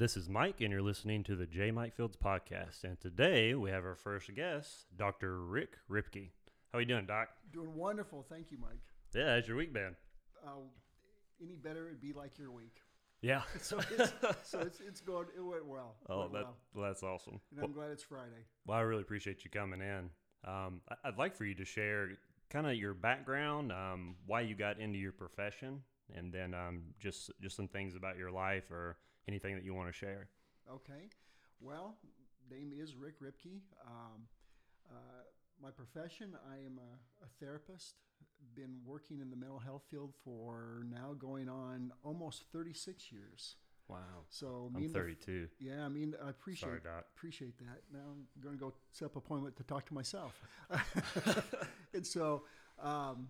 This is Mike, and you're listening to the J. Mike Fields podcast. And today we have our first guest, Dr. Rick Roepke. How are you doing, Doc? Doing wonderful. Thank you, Mike. Yeah, how's your week been? Uh, any better, it'd be like your week. Yeah. So it's, so it's, it's going, it went well. Oh, went that, well. that's awesome. And I'm glad it's Friday. Well, I really appreciate you coming in. Um, I- I'd like for you to share kind of your background, um, why you got into your profession, and then um, just just some things about your life or anything that you want to share. Okay. Well, name is Rick Roepke. Um, uh, my profession, I am a, a therapist. Been working in the mental health field for now going on almost 36 years. Wow. So I'm me and the- 32. yeah, I mean, I appreciate Sorry, appreciate that. Now I'm going to go set up an appointment to talk to myself. and so, um,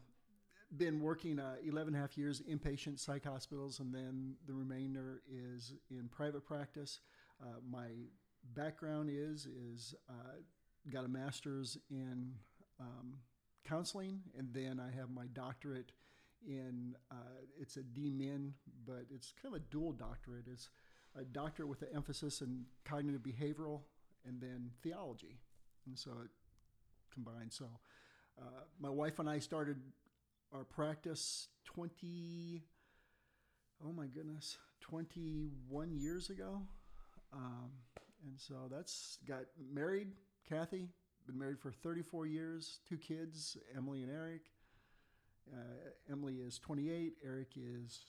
been working uh, 11 and a half years inpatient psych hospitals, and then the remainder is in private practice. Uh, my background is is uh, got a master's in um, counseling, and then I have my doctorate in uh, it's a DMin, but it's kind of a dual doctorate. It's a doctorate with an emphasis in cognitive behavioral and then theology, and so it combined. So uh, my wife and I started our practice 20 oh my goodness 21 years ago. Um, and so that's got married kathy been married for 34 years two kids emily and eric. Uh, emily is 28 eric is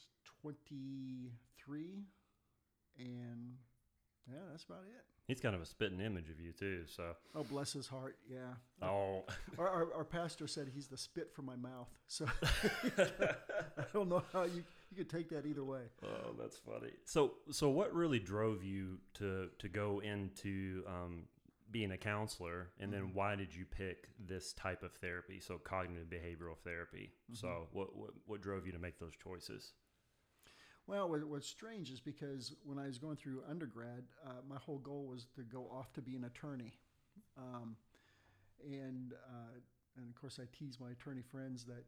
23 and yeah that's about it He's kind of a spitting image of you too. So, oh bless his heart yeah oh, Our, our, our pastor said he's the spit from my mouth. So I don't know how you, you could take that either way. oh, that's funny. So, so what really drove you to to go into um, being a counselor, and then why did you pick this type of therapy? So, cognitive behavioral therapy. So, what, what what drove you to make those choices? Well, what, what's strange is because when I was going through undergrad, uh, my whole goal was to go off to be an attorney. Um, and, uh, and of course, I tease my attorney friends that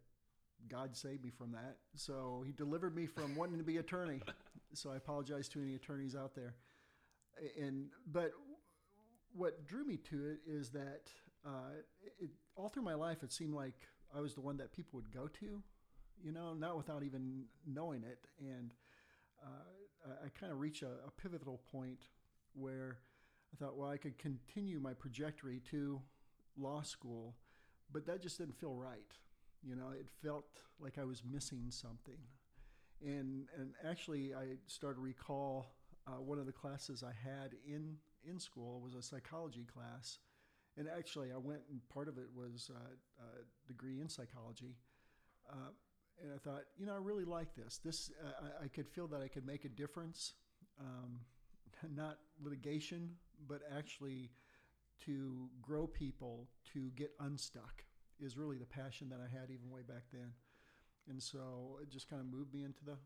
God saved me from that. So he delivered me from wanting to be attorney. So I apologize to any attorneys out there. And but what drew me to it is that uh, it, all through my life, it seemed like I was the one that people would go to, you know, not without even knowing it. And uh, I, kind of reached a, a pivotal point where I thought, well, I could continue my trajectory to law school, but that just didn't feel right. You know, it felt like I was missing something. And, and actually, I started to recall uh, one of the classes I had in, in school was a psychology class. And actually, I went and part of it was uh, a degree in psychology. Uh, and I thought, you know, I really like this. This uh, I, I could feel that I could make a difference, um, not litigation, but actually to grow people to get unstuck is really the passion that I had even way back then. And so it just kind of moved me into the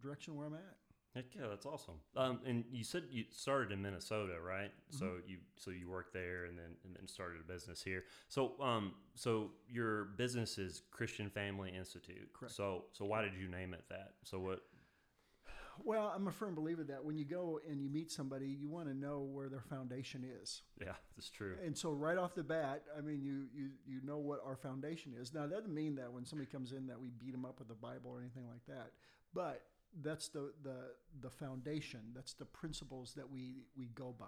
direction where I'm at. Heck yeah, that's awesome. Um, and you said you started in Minnesota, right? So Mm-hmm. you so you worked there and then and then started a business here. So um, so your business is Christian Family Institute. Correct. So so why did you name it that? So what? Well, I'm a firm believer that when you go and you meet somebody, you want to know where their foundation is. Yeah, that's true. And so right off the bat, I mean, you you you know what our foundation is. Now that doesn't mean that when somebody comes in that we beat them up with the Bible or anything like that, but that's the the the foundation. That's the principles that we we go by,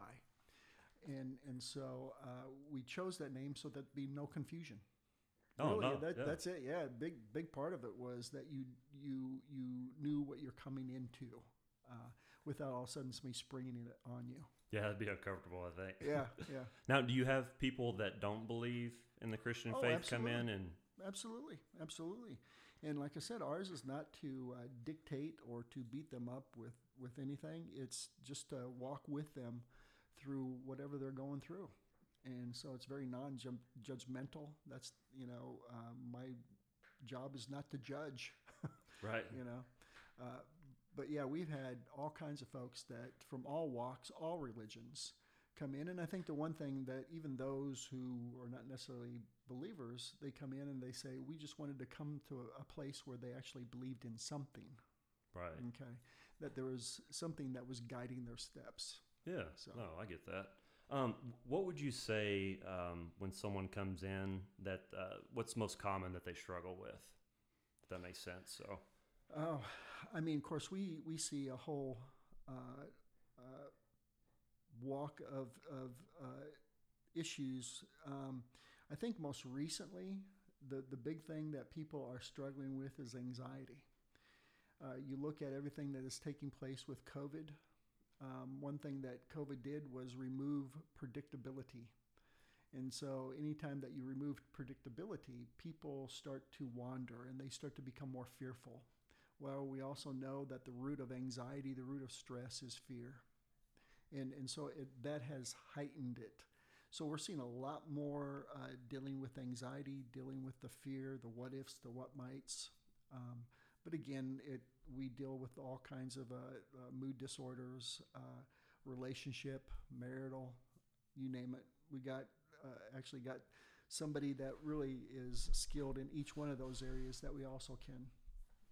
and and so uh, we chose that name so that be no confusion. Oh, really, no, that, yeah. that's it. Yeah, big big part of it was that you you you knew what you're coming into, uh, without all of a sudden somebody springing it on you. Yeah, that'd be uncomfortable. I think. Yeah, yeah. Now, do you have people that don't believe in the Christian Oh, faith come in and? Absolutely, absolutely. And like I said, ours is not to uh, dictate or to beat them up with, with anything. It's just to walk with them through whatever they're going through. And so it's very non judgmental. That's, you know, um, my job is not to judge, Right. you know. Uh, but yeah, we've had all kinds of folks that from all walks, all religions come in. And I think the one thing that even those who are not necessarily believers, they come in and they say, we just wanted to come to a, place where they actually believed in something. Right. Okay. that there was something that was guiding their steps. Yeah. So- No, I get that. Um, what would you say um, when someone comes in that uh, what's most common that they struggle with? If that makes sense. So. Oh, I mean, of course, we, we see a whole uh, walk of, of uh, issues. Um, I think most recently, the, the big thing that people are struggling with is anxiety. Uh, you look at everything that is taking place with COVID. Um, one thing that COVID did was remove predictability. And so, anytime that you remove predictability, people start to wander and they start to become more fearful. Well, we also know that the root of anxiety, the root of stress is fear. And, and so it, that has heightened it. So we're seeing a lot more uh, dealing with anxiety, dealing with the fear, the what ifs, the what mights. Um, but again, it we deal with all kinds of uh, uh, mood disorders, uh, relationship, marital, you name it. We got uh, actually got somebody that really is skilled in each one of those areas that we also can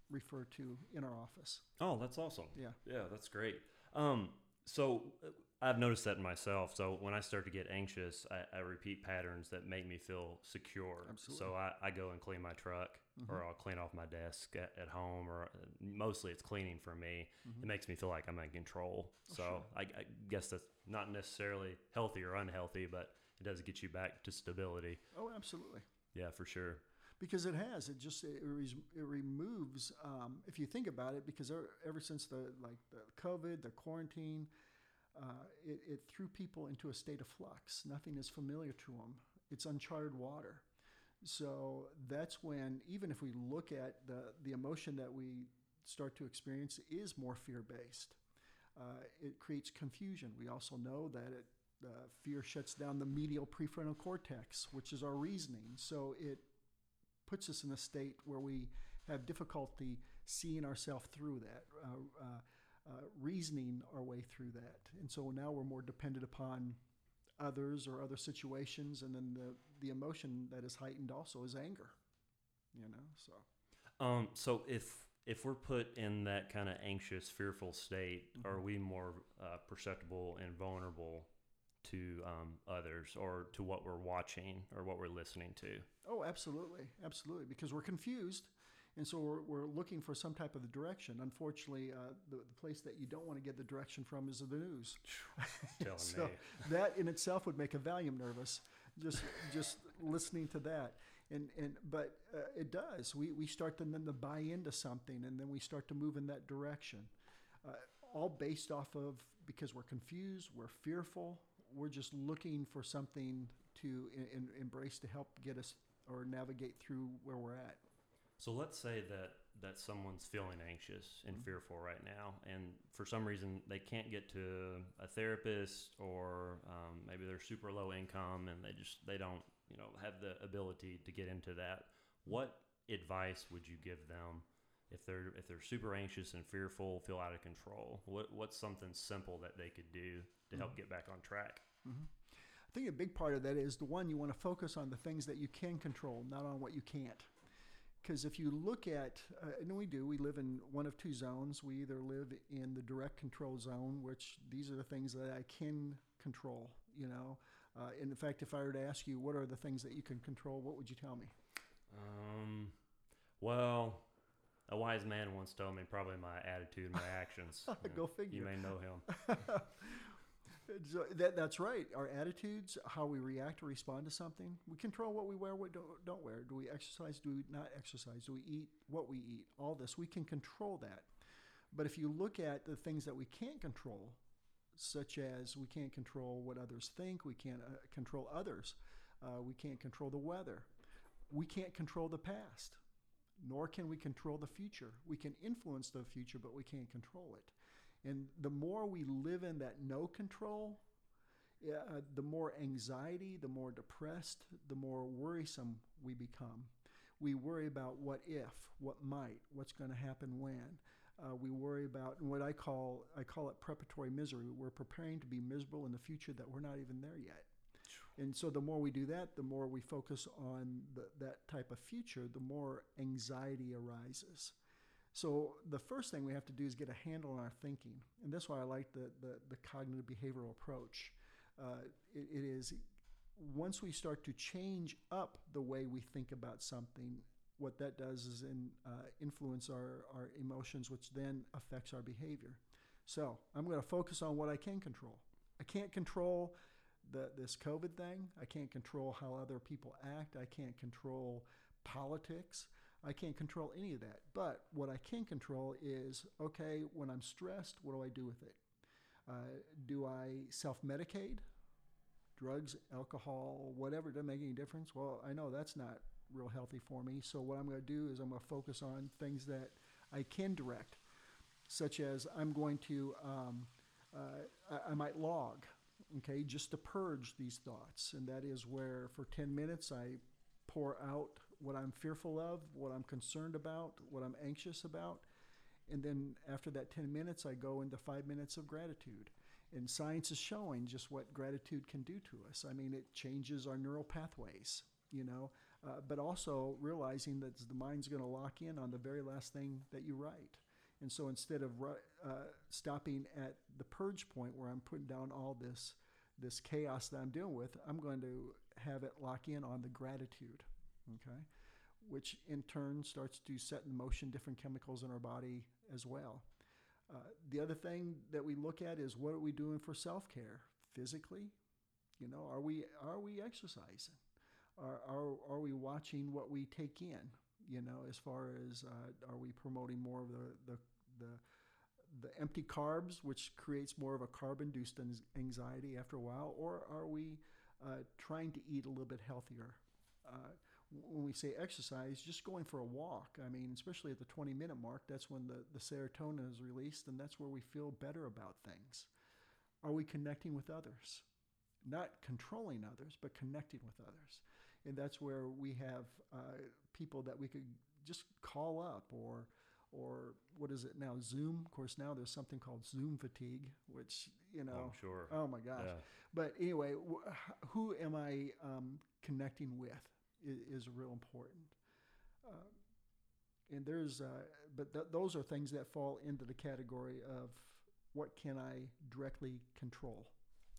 refer to in our office. Oh, that's awesome. Yeah. Yeah, that's great. Um, so uh, I've noticed that in myself. So when I start to get anxious, I, I repeat patterns that make me feel secure. Absolutely. So I, I go and clean my truck or I'll clean off my desk at, at home or uh, mostly it's cleaning for me. It makes me feel like I'm in control. so sure. I, I guess that's not necessarily healthy or unhealthy, but it does get you back to stability. Oh, absolutely. Yeah, for sure. Because it has it just it, res- it removes um, if you think about it because ever, ever since the like the covid the quarantine uh, it, it threw people into a state of flux. Nothing is familiar to them it's uncharted water. So that's when even if we look at the the emotion that we start to experience is more fear based uh, it creates confusion. We also know that it uh, fear shuts down the medial prefrontal cortex which is our reasoning. So it puts us in a state where we have difficulty seeing ourselves through that, uh, uh, uh, reasoning our way through that. And so now we're more dependent upon others or other situations. And then the, the emotion that is heightened also is anger, you know? So, Um, so if if we're put in that kind of anxious, fearful state, are we more uh, perceptible and vulnerable to um, others or to what we're watching or what we're listening to? oh, absolutely. Absolutely. Because we're confused. And so we're, we're looking for some type of direction. Unfortunately, uh, the, the place that you don't want to get the direction from is the news. So me. that in itself would make a Valium nervous, just just listening to that. And and but uh, it does. We we start to then to buy into something, and then we start to move in that direction, uh, all based off of because we're confused, we're fearful, we're just looking for something to in, in, embrace to help get us or navigate through where we're at. So let's say that that someone's feeling anxious and fearful right now, and for some reason they can't get to a therapist, or um, maybe they're super low income and they just they don't you know have the ability to get into that. What advice would you give them if they're if they're super anxious and fearful, feel out of control? What what's something simple that they could do to help get back on track? I think a big part of that is the one you want to focus on the things that you can control, not on what you can't. Because if you look at, uh, and we do, we live in one of two zones. We either live in the direct control zone, which these are the things that I can control, you know. Uh, and in fact, if I were to ask you, what are the things that you can control, what would you tell me? Um, well, a wise man once told me probably my attitude, and my actions. Go You figure. may know him. That, that's right. Our attitudes, how we react or respond to something, we control what we wear, what don't, don't wear. Do we exercise? Do we not exercise? Do we eat what we eat? All this, we can control that. But if you look at the things that we can't control, such as we can't control what others think, we can't uh, control others, uh, we can't control the weather, we can't control the past, nor can we control the future. We can influence the future, but we can't control it. And the more we live in that no control, uh, the more anxiety, the more depressed, the more worrisome we become. We worry about what if, what might, what's going to happen when. Uh, we worry about what I call I call it preparatory misery. We're preparing to be miserable in the future that we're not even there yet. And so the more we do that, the more we focus on the, that type of future, the more anxiety arises. So the first thing we have to do is get a handle on our thinking, and that's why I like the the, the cognitive behavioral approach. Uh, it, it is once we start to change up the way we think about something, what that does is in, uh, influence our, our emotions, which then affects our behavior. So I'm going to focus on what I can control. I can't control the, this COVID thing. I can't control how other people act. I can't control politics. I can't control any of that. But what I can control is okay, when I'm stressed, what do I do with it? Uh, do I self medicate? Drugs, alcohol, whatever, doesn't make any difference. Well, I know that's not real healthy for me. So, what I'm going to do is I'm going to focus on things that I can direct, such as I'm going to, um, uh, I, I might log, okay, just to purge these thoughts. And that is where for 10 minutes I pour out what I'm fearful of, what I'm concerned about, what I'm anxious about. And then after that 10 minutes, I go into five minutes of gratitude. And science is showing just what gratitude can do to us. I mean, it changes our neural pathways, you know, uh, but also realizing that the mind's going to lock in on the very last thing that you write. And so instead of uh, stopping at the purge point where I'm putting down all this this chaos that I'm dealing with, I'm going to have it lock in on the gratitude okay, which in turn starts to set in motion different chemicals in our body as well. Uh, the other thing that we look at is what are we doing for self care physically? You know, are we are we exercising? Are, are, are we watching what we take in? You know, as far as uh, are we promoting more of the, the, the the empty carbs, which creates more of a carb induced anxiety after a while, or are we uh, trying to eat a little bit healthier? Uh, when we say exercise, just going for a walk. I mean, especially at the 20 minute mark, that's when the, the serotonin is released, and that's where we feel better about things. Are we connecting with others? Not controlling others, but connecting with others. And that's where we have uh, people that we could just call up or or what is it now zoom of course now there's something called zoom fatigue which you know I'm sure oh my gosh yeah. but anyway wh- who am i um, connecting with is, is real important. Uh, and there's, uh, but th- those are things that fall into the category of what can I directly control.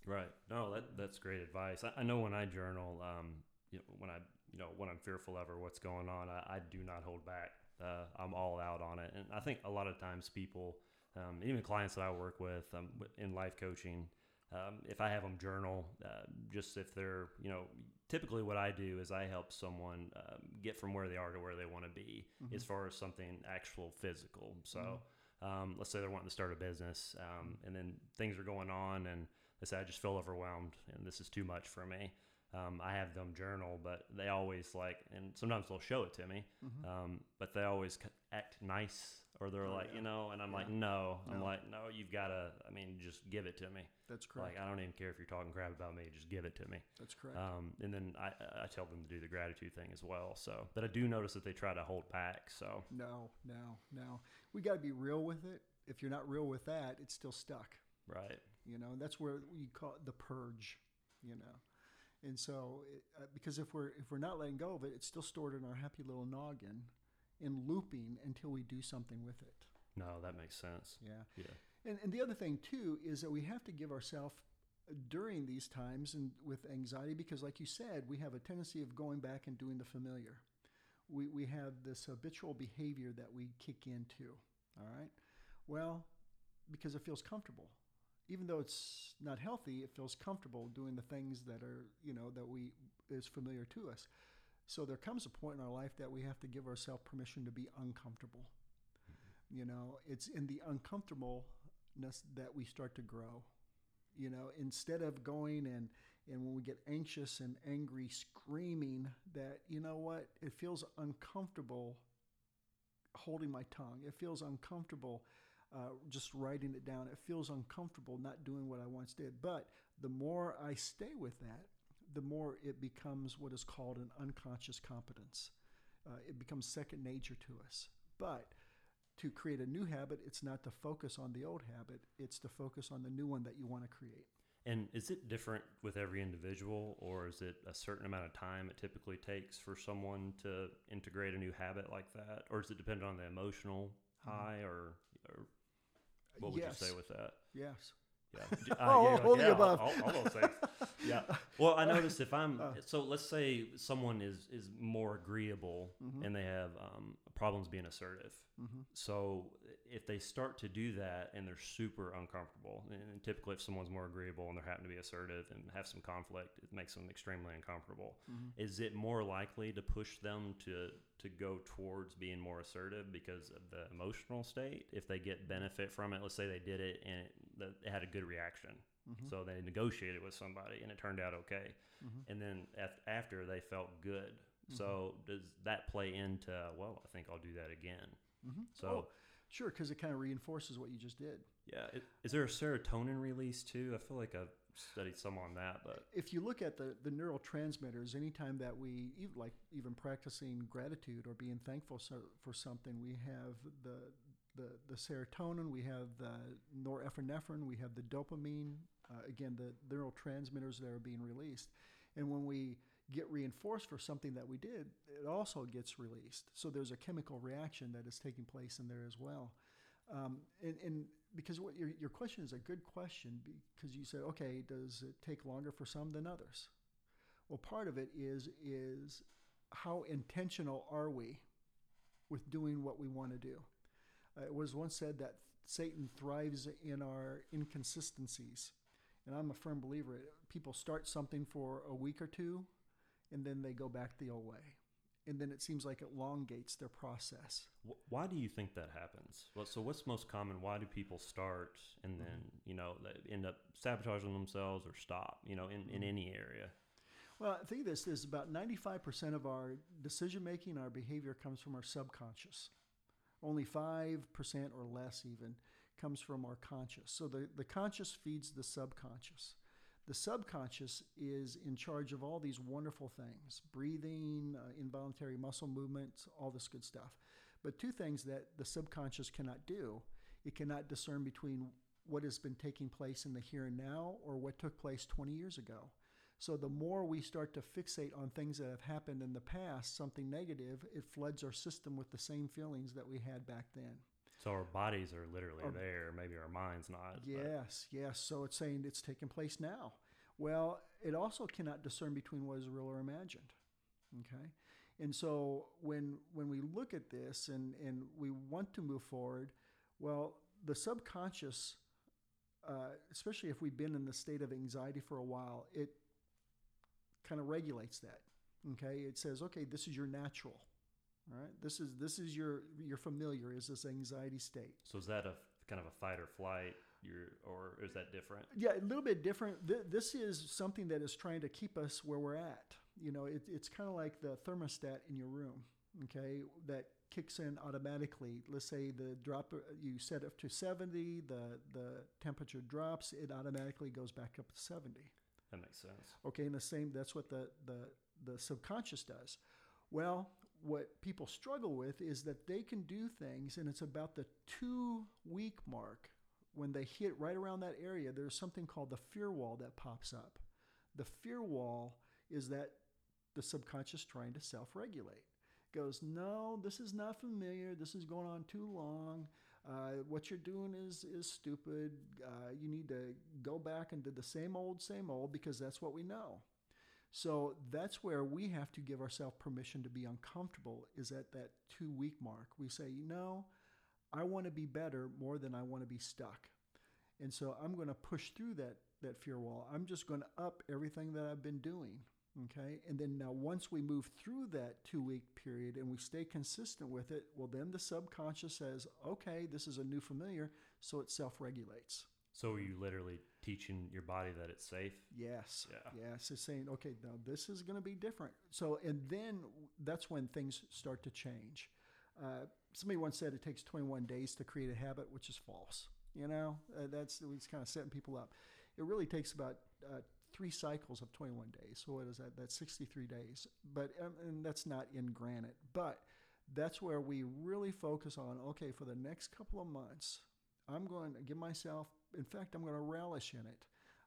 Right. No, that that's great advice. I, I know when I journal, um, you know, when I you know when I'm fearful of or what's going on, I, I do not hold back. Uh, I'm all out on it, and I think a lot of times people, um, even clients that I work with um, in life coaching, um, if I have them journal, uh, just if they're, you know, typically what I do is I help someone um, get from where they are to where they want to be mm-hmm. as far as something actual physical. So mm-hmm. um, let's say they're wanting to start a business um, and then things are going on and they say, I just feel overwhelmed and this is too much for me. Um, I have them journal, but they always like, and sometimes they'll show it to me, mm-hmm. um, but they always act nice or they're oh, like, yeah. you know, and I'm yeah. like, no. no. I'm like, no, you've got to, I mean, just give it to me. That's correct. Like, I don't even care if you're talking crap about me, just give it to me. That's correct. Um, and then I, I tell them to do the gratitude thing as well. So, but I do notice that they try to hold back. So, no, no, no. We got to be real with it. If you're not real with that, it's still stuck. Right. You know, that's where you call it the purge, you know. And so, uh, because if we're if we're not letting go of it, it's still stored in our happy little noggin, in looping until we do something with it. No, that makes sense. Yeah. Yeah. And, and the other thing too is that we have to give ourselves during these times and with anxiety because like you said we have a tendency of going back and doing the familiar we, we have this habitual behavior that we kick into all right well because it feels comfortable even though it's not healthy it feels comfortable doing the things that are you know that we is familiar to us so there comes a point in our life that we have to give ourselves permission to be uncomfortable mm-hmm. you know, it's in the uncomfortableness that we start to grow. You know, instead of going and and when we get anxious and angry, screaming that, you know what, it feels uncomfortable holding my tongue. It feels uncomfortable uh, just writing it down. It feels uncomfortable not doing what I once did. But the more I stay with that, the more it becomes what is called an unconscious competence. Uh, it becomes second nature to us. But to create a new habit, it's not to focus on the old habit, it's to focus on the new one that you want to create. And is it different with every individual, or is it a certain amount of time it typically takes for someone to integrate a new habit like that? Or does it depend on the emotional high, or, or what would Yes. you say with that? Yes. Yeah. Uh, Oh, yeah, all the above. All, all those things. yeah. Well, I noticed if I'm Uh. so let's say someone is is more agreeable Mhm. and they have um, problems being assertive. Mm-hmm. So if they start to do that and they're super uncomfortable, and typically if someone's more agreeable and they're happen to be assertive and have some conflict, it makes them extremely uncomfortable. Mm-hmm. Is it more likely to push them to to go towards being more assertive because of the emotional state? If they get benefit from it, let's say they did it and it, that had a good reaction, Mm-hmm. so they negotiated with somebody and it turned out okay, Mm-hmm. and then af- after they felt good. So does that play into well? I think I'll do that again. Mm-hmm. So oh, sure, because it kind of reinforces what you just did. yeah, it, is there a serotonin release too? I feel like I've studied some on that, but If you look at the, the neurotransmitters, anytime that we, like even practicing gratitude or being thankful for something, we have the, the, the serotonin, we have the norepinephrine, we have the dopamine, uh, again, the neurotransmitters that are being released. And when we get reinforced for something that we did, it also gets released. So there's a chemical reaction that is taking place in there as well. Um, and, and because what your, your question is a good question because you said, okay, does it take longer for some than others? Well, part of it is is how intentional are we with doing what we want to do? Uh, it was once said that Satan thrives in our inconsistencies, and I'm a firm believer. People start something for a week or two, and then they go back the old way, and then it seems like it elongates their process. why do you think that happens? Well, so what's most common? Why do people start and then you know end up sabotaging themselves or stop? You know, in, in any area. Well, I think this is about 95% of our decision making, our behavior comes from our subconscious. Only 5% or less, even, comes from our conscious. So the, the conscious feeds the subconscious. The subconscious is in charge of all these wonderful things breathing, uh, involuntary muscle movements, all this good stuff. But two things that the subconscious cannot do it cannot discern between what has been taking place in the here and now or what took place 20 years ago. So the more we start to fixate on things that have happened in the past, something negative, it floods our system with the same feelings that we had back then. So our bodies are literally Our- there. Maybe our minds not. but- Yes, yes. So it's saying it's taking place now. Well, it also cannot discern between what is real or imagined. Okay? And so when when we look at this and, and we want to move forward, well, the subconscious, uh, especially if we've been in the state of anxiety for a while, it kind of regulates that. Okay? It says, okay, this is your natural. All right. This is this is your your familiar is this anxiety state. So is that a kind of a fight or flight? You're, or is that different? Yeah, a little bit different. Th- This is something that is trying to keep us where we're at. You know, it, it's kind of like the thermostat in your room, okay, that kicks in automatically. Let's say the drop, you set it to 70, the, the temperature drops, it automatically goes back up to 70. That makes sense. Okay, and the same, that's what the, the, the subconscious does. Well, what people struggle with is that they can do things, and it's about the two week mark when they hit right around that area. There's something called the fear wall that pops up. The fear wall is that the subconscious trying to self regulate. Goes, no, this is not familiar. This is going on too long. Uh, what you're doing is is stupid. Uh, you need to go back and do the same old, same old because that's what we know. So that's where we have to give ourselves permission to be uncomfortable. Is at that two week mark. We say, you know, I want to be better more than I want to be stuck, and so I'm going to push through that that fear wall. I'm just going to up everything that I've been doing. Okay. And then now, once we move through that two week period and we stay consistent with it, well, then the subconscious says, okay, this is a new familiar. So it self regulates. So are you literally teaching your body that it's safe? Yes. Yeah. Yes. It's saying, okay, now this is going to be different. So, and then that's when things start to change. Uh, somebody once said it takes 21 days to create a habit, which is false. You know, uh, that's it's kind of setting people up. It really takes about uh, three cycles of 21 days. So what is that? That's 63 days. But um, and that's not in granite. But that's where we really focus on. Okay, for the next couple of months, I'm going to give myself. In fact, I'm going to relish in it.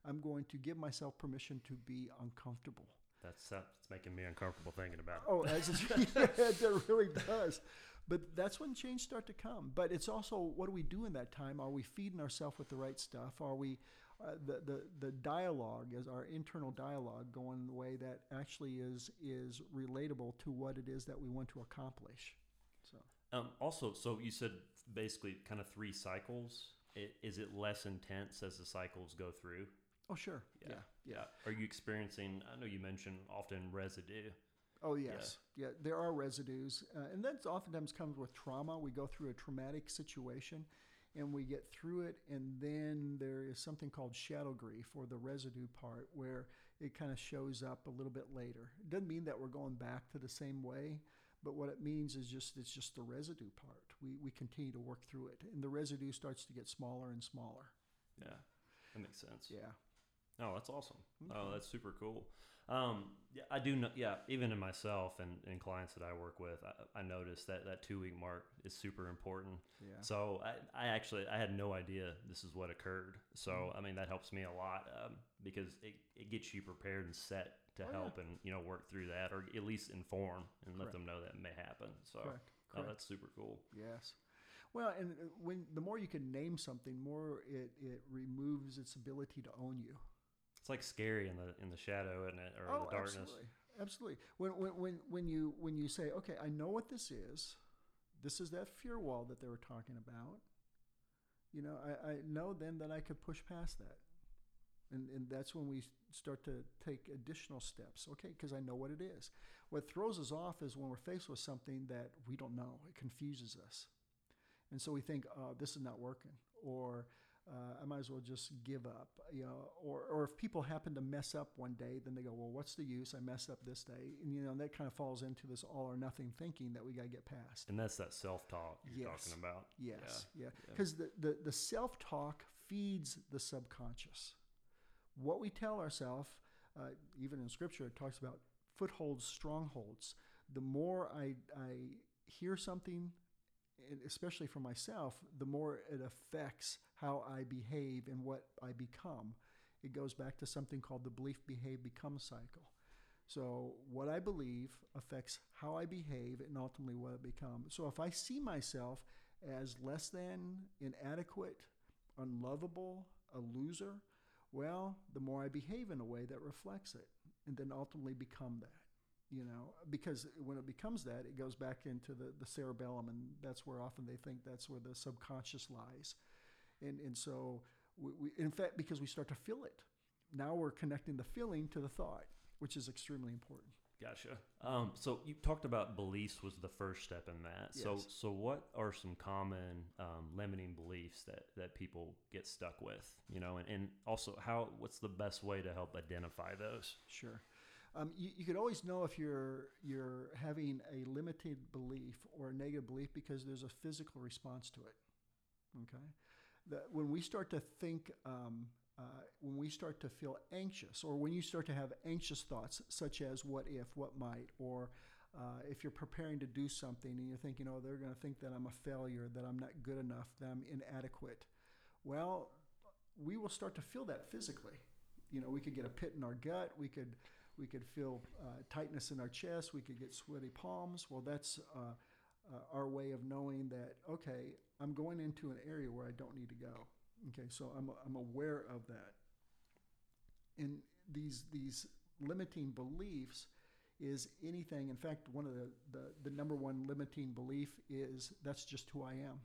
I'm going to give myself permission to be uncomfortable. That's that's making me uncomfortable thinking about it. Oh, as it's, yeah, it really does. But that's when change start to come. But it's also what do we do in that time? Are we feeding ourselves with the right stuff? Are we uh, the, the the dialogue is our internal dialogue going the way that actually is is relatable to what it is that we want to accomplish. So Um, also, so you said basically kind of three cycles. I- Is it less intense as the cycles go through? oh sure yeah yeah, Are you experiencing? I know you mentioned often residue. oh yes yeah, there are residues uh, and that oftentimes comes with trauma. We go through a traumatic situation. And we get through it, and then there is something called shadow grief, or the residue part, where it kind of shows up a little bit later. It doesn't mean that we're going back to the same way, but what it means is just it's just the residue part. We, we continue to work through it, and the residue starts to get smaller and smaller. Yeah, that makes sense. Yeah. Oh, that's awesome. Oh, mm-hmm. that's super cool. Um, yeah, I do know. Yeah, even in myself and, and clients that I work with, I, I noticed that that two week mark is super important. Yeah. So I, I actually I had no idea this is what occurred. So Mm-hmm. I mean that helps me a lot um, because it, it gets you prepared and set to Oh, yeah. help and you know work through that or at least inform and let them know that may happen. So Correct. oh, Correct. that's super cool. Yes. Well, and uh, when the more you can name something, more it, it removes its ability to own you. It's like scary in the in the shadow and or in oh, the darkness. Oh, absolutely, absolutely. When, when when when you when you say, okay, I know what this is. This is that fear wall that they were talking about. You know, I, I know then that I could push past that, and and that's when we start to take additional steps. Okay, because I know what it is. What throws us off is when we're faced with something that we don't know. It confuses us, and so we think, oh, this is not working, or uh, I might as well just give up. You know, or or if people happen to mess up one day, then they go, well, what's the use? I messed up this day, and you know that kind of falls into this all or nothing thinking that we got to get past. And that's that self talk you're Yes. talking about. Yes, yeah, Yeah. because the the, the self talk feeds the subconscious. What we tell ourselves, uh, even in Scripture, it talks about footholds, strongholds. The more I I hear something, especially for myself, the more it affects how I behave and what I become. It goes back to something called the belief, behave, become cycle. So, what I believe affects how I behave and ultimately what I become. So, if I see myself as less than, inadequate, unlovable, a loser, well, the more I behave in a way that reflects it and then ultimately become that. You know, because when it becomes that, it goes back into the, the cerebellum, and that's where often they think that's where the subconscious lies. And, and so, we, we, in fact, because we start to feel it, now we're connecting the feeling to the thought, which is extremely important. Gotcha. Um, so you talked about beliefs was the first step in that. So so what are some common um, limiting beliefs that, that people get stuck with? You know, and, and also how what's the best way to help identify those? Sure. Um, you, you could always know if you're you're having a limited belief or a negative belief because there's a physical response to it. Okay, that when we start to think, um, uh, when we start to feel anxious, or when you start to have anxious thoughts such as "what if," "what might," or uh, if you're preparing to do something and you're thinking, "Oh, they're going to think that I'm a failure, that I'm not good enough, that I'm inadequate," well, we will start to feel that physically. You know, we could get a pit in our gut. We could we could feel uh, tightness in our chest. We could get sweaty palms. Well, that's uh, uh, our way of knowing that okay, I'm going into an area where I don't need to go. Okay, so I'm I'm aware of that. And these these limiting beliefs is anything. In fact, one of the, the, the number one limiting belief is that's just who I am.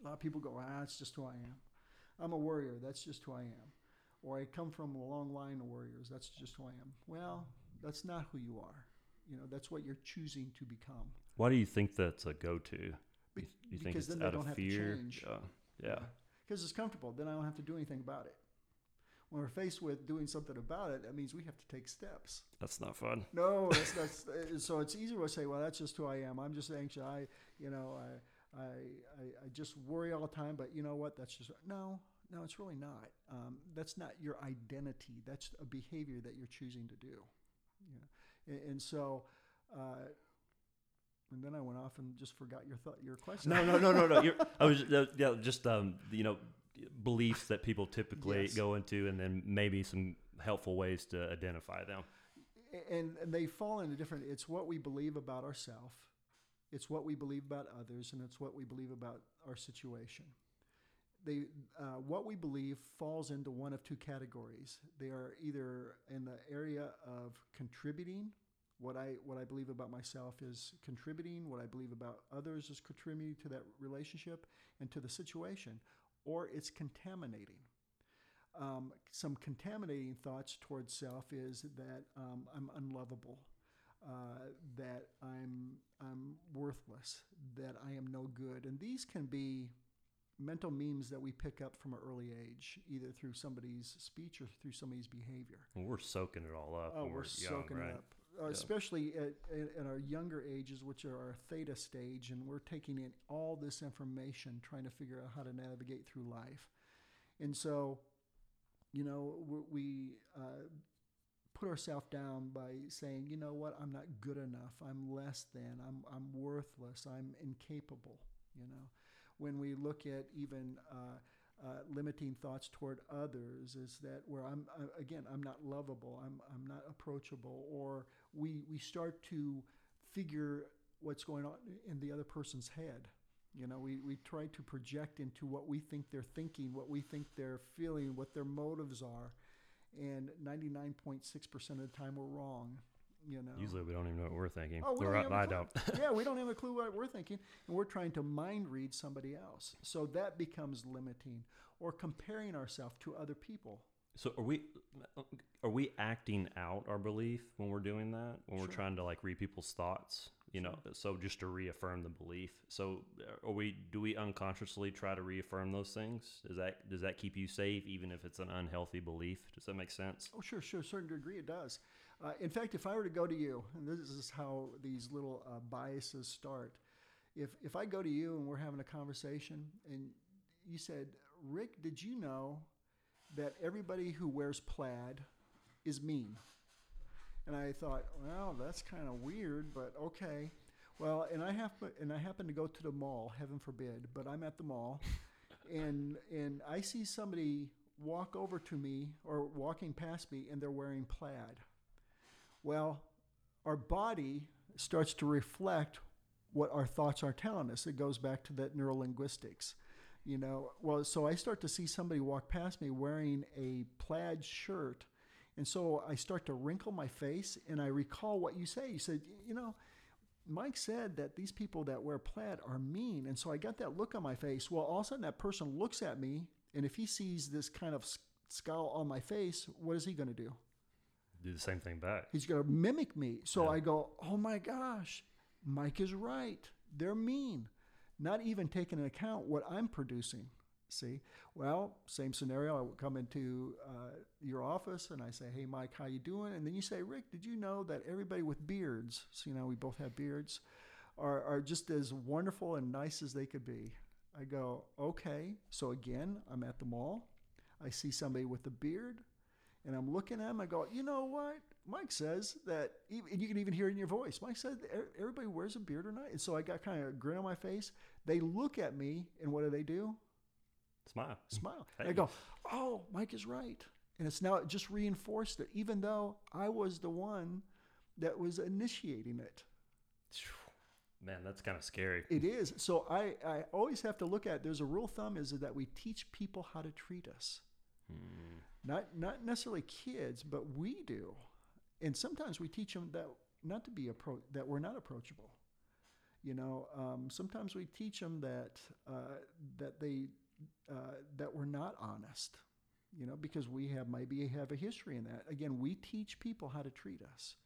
A lot of people go, ah, it's just who I am. I'm a warrior. That's just who I am. Or I come from a long line of warriors. That's just who I am. Well, that's not who you are. You know, that's what you're choosing to become. Why do you think that's a go to? Be- You, think because it's then they out don't of have fear? to change. Yeah. Yeah. Because it's comfortable. Then I don't have to do anything about it. When we're faced with doing something about it, that means we have to take steps. That's not fun. No, that's, that's uh, so it's easier to say, well, that's just who I am. I'm just anxious. I, you know, I, I, I, I just worry all the time. But you know what? That's just no, no. It's really not. Um, that's not your identity. That's a behavior that you're choosing to do. Know, and, and so. Uh, and then I went off and just forgot your thought, your question. No, no, no, no, no. You're, I was uh, yeah, just um, you know, beliefs that people typically Yes. go into, and then maybe some helpful ways to identify them. and, and they fall into different it's what we believe about ourselves it's what we believe about others, and it's what we believe about our situation. They, uh, what we believe falls into one of two categories. They are either in the area of contributing. What I what I believe about myself is contributing. What I believe about others is contributing to that relationship and to the situation, or it's contaminating. Um, some contaminating thoughts towards self is that um, I'm unlovable, uh, that I'm I'm worthless, that I am no good, and these can be mental memes that we pick up from an early age, either through somebody's speech or through somebody's behavior. Well, we're soaking it all up. Oh, we're, we're, soaking young, it up, uh, especially at, at, our younger ages, which are our theta stage, and we're taking in all this information, trying to figure out how to navigate through life. And so, you know, we, we uh, put ourselves down by saying, you know what, I'm not good enough, I'm less than, I'm, I'm worthless, I'm incapable, you know. When we look at even uh, uh, limiting thoughts toward others, is that where I'm, uh, again, I'm not lovable, I'm, I'm not approachable, or we, we start to figure what's going on in the other person's head. You know, we, we try to project into what we think they're thinking, what we think they're feeling, what their motives are. And 99.6% of the time, we're wrong. You know, Usually we don't even know what we're thinking. Oh, we Or don't I, have a I clue. don't. yeah, we don't have a clue what we're thinking, and we're trying to mind read somebody else. So that becomes limiting, or comparing ourselves to other people. So are we are we acting out our belief when we're doing that? When we're trying to like read people's thoughts, you know, so just to reaffirm the belief. So are we do we unconsciously try to reaffirm those things? Does that does that keep you safe even if it's an unhealthy belief? Does that make sense? Oh, sure, sure, certain degree it does. Uh, in fact, if I were to go to you, and this is how these little uh, biases start. If if I go to you and we're having a conversation, and you said, "Rick, did you know that everybody who wears plaid is mean?" And I thought, well, that's kind of weird, but okay. Well, and I have and I happen to go to the mall. Heaven forbid, but I'm at the mall, and and I see somebody walk over to me or walking past me, and they're wearing plaid. Well, our body starts to reflect what our thoughts are telling us. It goes back to that neurolinguistics. You know, well, so I start to see somebody walk past me wearing a plaid shirt. And so I start to wrinkle my face and I recall what you say. You said, you know, Mike said that these people that wear plaid are mean. And so I got that look on my face. Well, all of a sudden that person looks at me, and if he sees this kind of scowl on my face, what is he going to do? Do the same thing back. He's going to mimic me. So Yeah. I go, oh my gosh, Mike is right. They're mean. Not even taking into account what I'm producing. See, well, same scenario. I would come into uh, your office and I say, "Hey, Mike, how you doing?" And then you say, "Rick, did you know that everybody with beards, so you know we both have beards, are are just as wonderful and nice as they could be?" I go, "Okay." So again, I'm at the mall. I see somebody with a beard, and I'm looking at him. I go, "You know what?" Mike says that, and you can even hear it in your voice. Mike said everybody wears a beard or not, and so I got kind of a grin on my face. They look at me, and what do they do? Smile. smile. And I go, oh, Mike is right. And it's now just reinforced it, even though I was the one that was initiating it. Man, that's kind of scary. It is. So I, I always have to look at there's a rule of thumb is that we teach people how to treat us. Hmm. Not not necessarily kids, but we do. And sometimes we teach them that not to be appro- that we're not approachable. You know, um, sometimes we teach them that uh, that they uh, that we're not honest. You know, because we have maybe have a history in that. Again, we teach people how to treat us.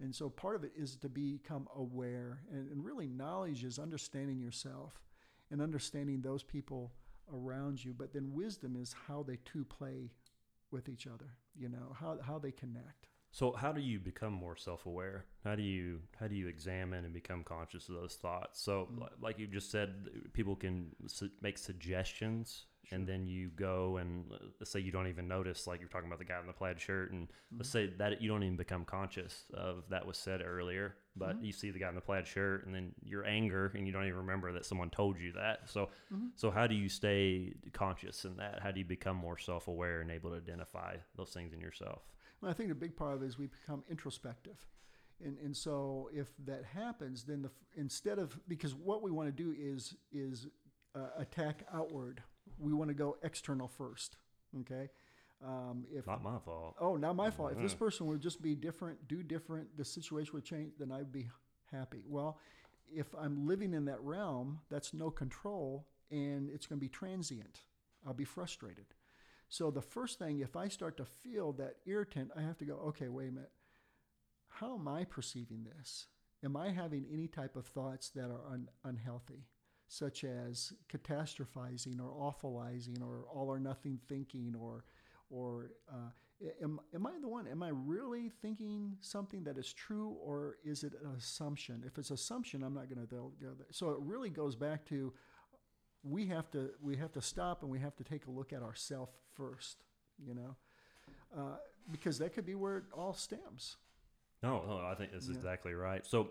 And so part of it is to become aware, and, and really knowledge is understanding yourself and understanding those people around you. But then wisdom is how they two play with each other. You know how how they connect. So how do you become more self-aware? How do you how do you examine and become conscious of those thoughts? So Mm. li- like you just said, people can su- make suggestions, and then you go and uh, let's say you don't even notice, like you're talking about the guy in the plaid shirt, and let's say that you don't even become conscious of that was said earlier, but Mhm. you see the guy in the plaid shirt, and then your anger, and you don't even remember that someone told you that. So Mhm. so how do you stay conscious in that? How do you become more self-aware and able to identify those things in yourself? Well, I think a big part of it is we become introspective. And, and so if that happens, then the, instead of because what we want to do is is uh, attack outward. We want to go external first. Okay. Um, if Not my fault. oh, not my fault. If this person would just be different, do different, the situation would change, then I'd be happy. Well, if I'm living in that realm, that's no control, and it's going to be transient. I'll be frustrated. So the first thing, if I start to feel that irritant, I have to go, okay, wait a minute. How am I perceiving this? Am I having any type of thoughts that are un- unhealthy, such as catastrophizing or awfulizing or all or nothing thinking or, or uh, am, am I the one? Am I really thinking something that is true or is it an assumption? If it's assumption, I'm not going to go there. So it really goes back to we have to we have to stop and we have to take a look at ourselves first, you know, uh, because that could be where it all stems. No, no, I think that's Yeah. exactly right. So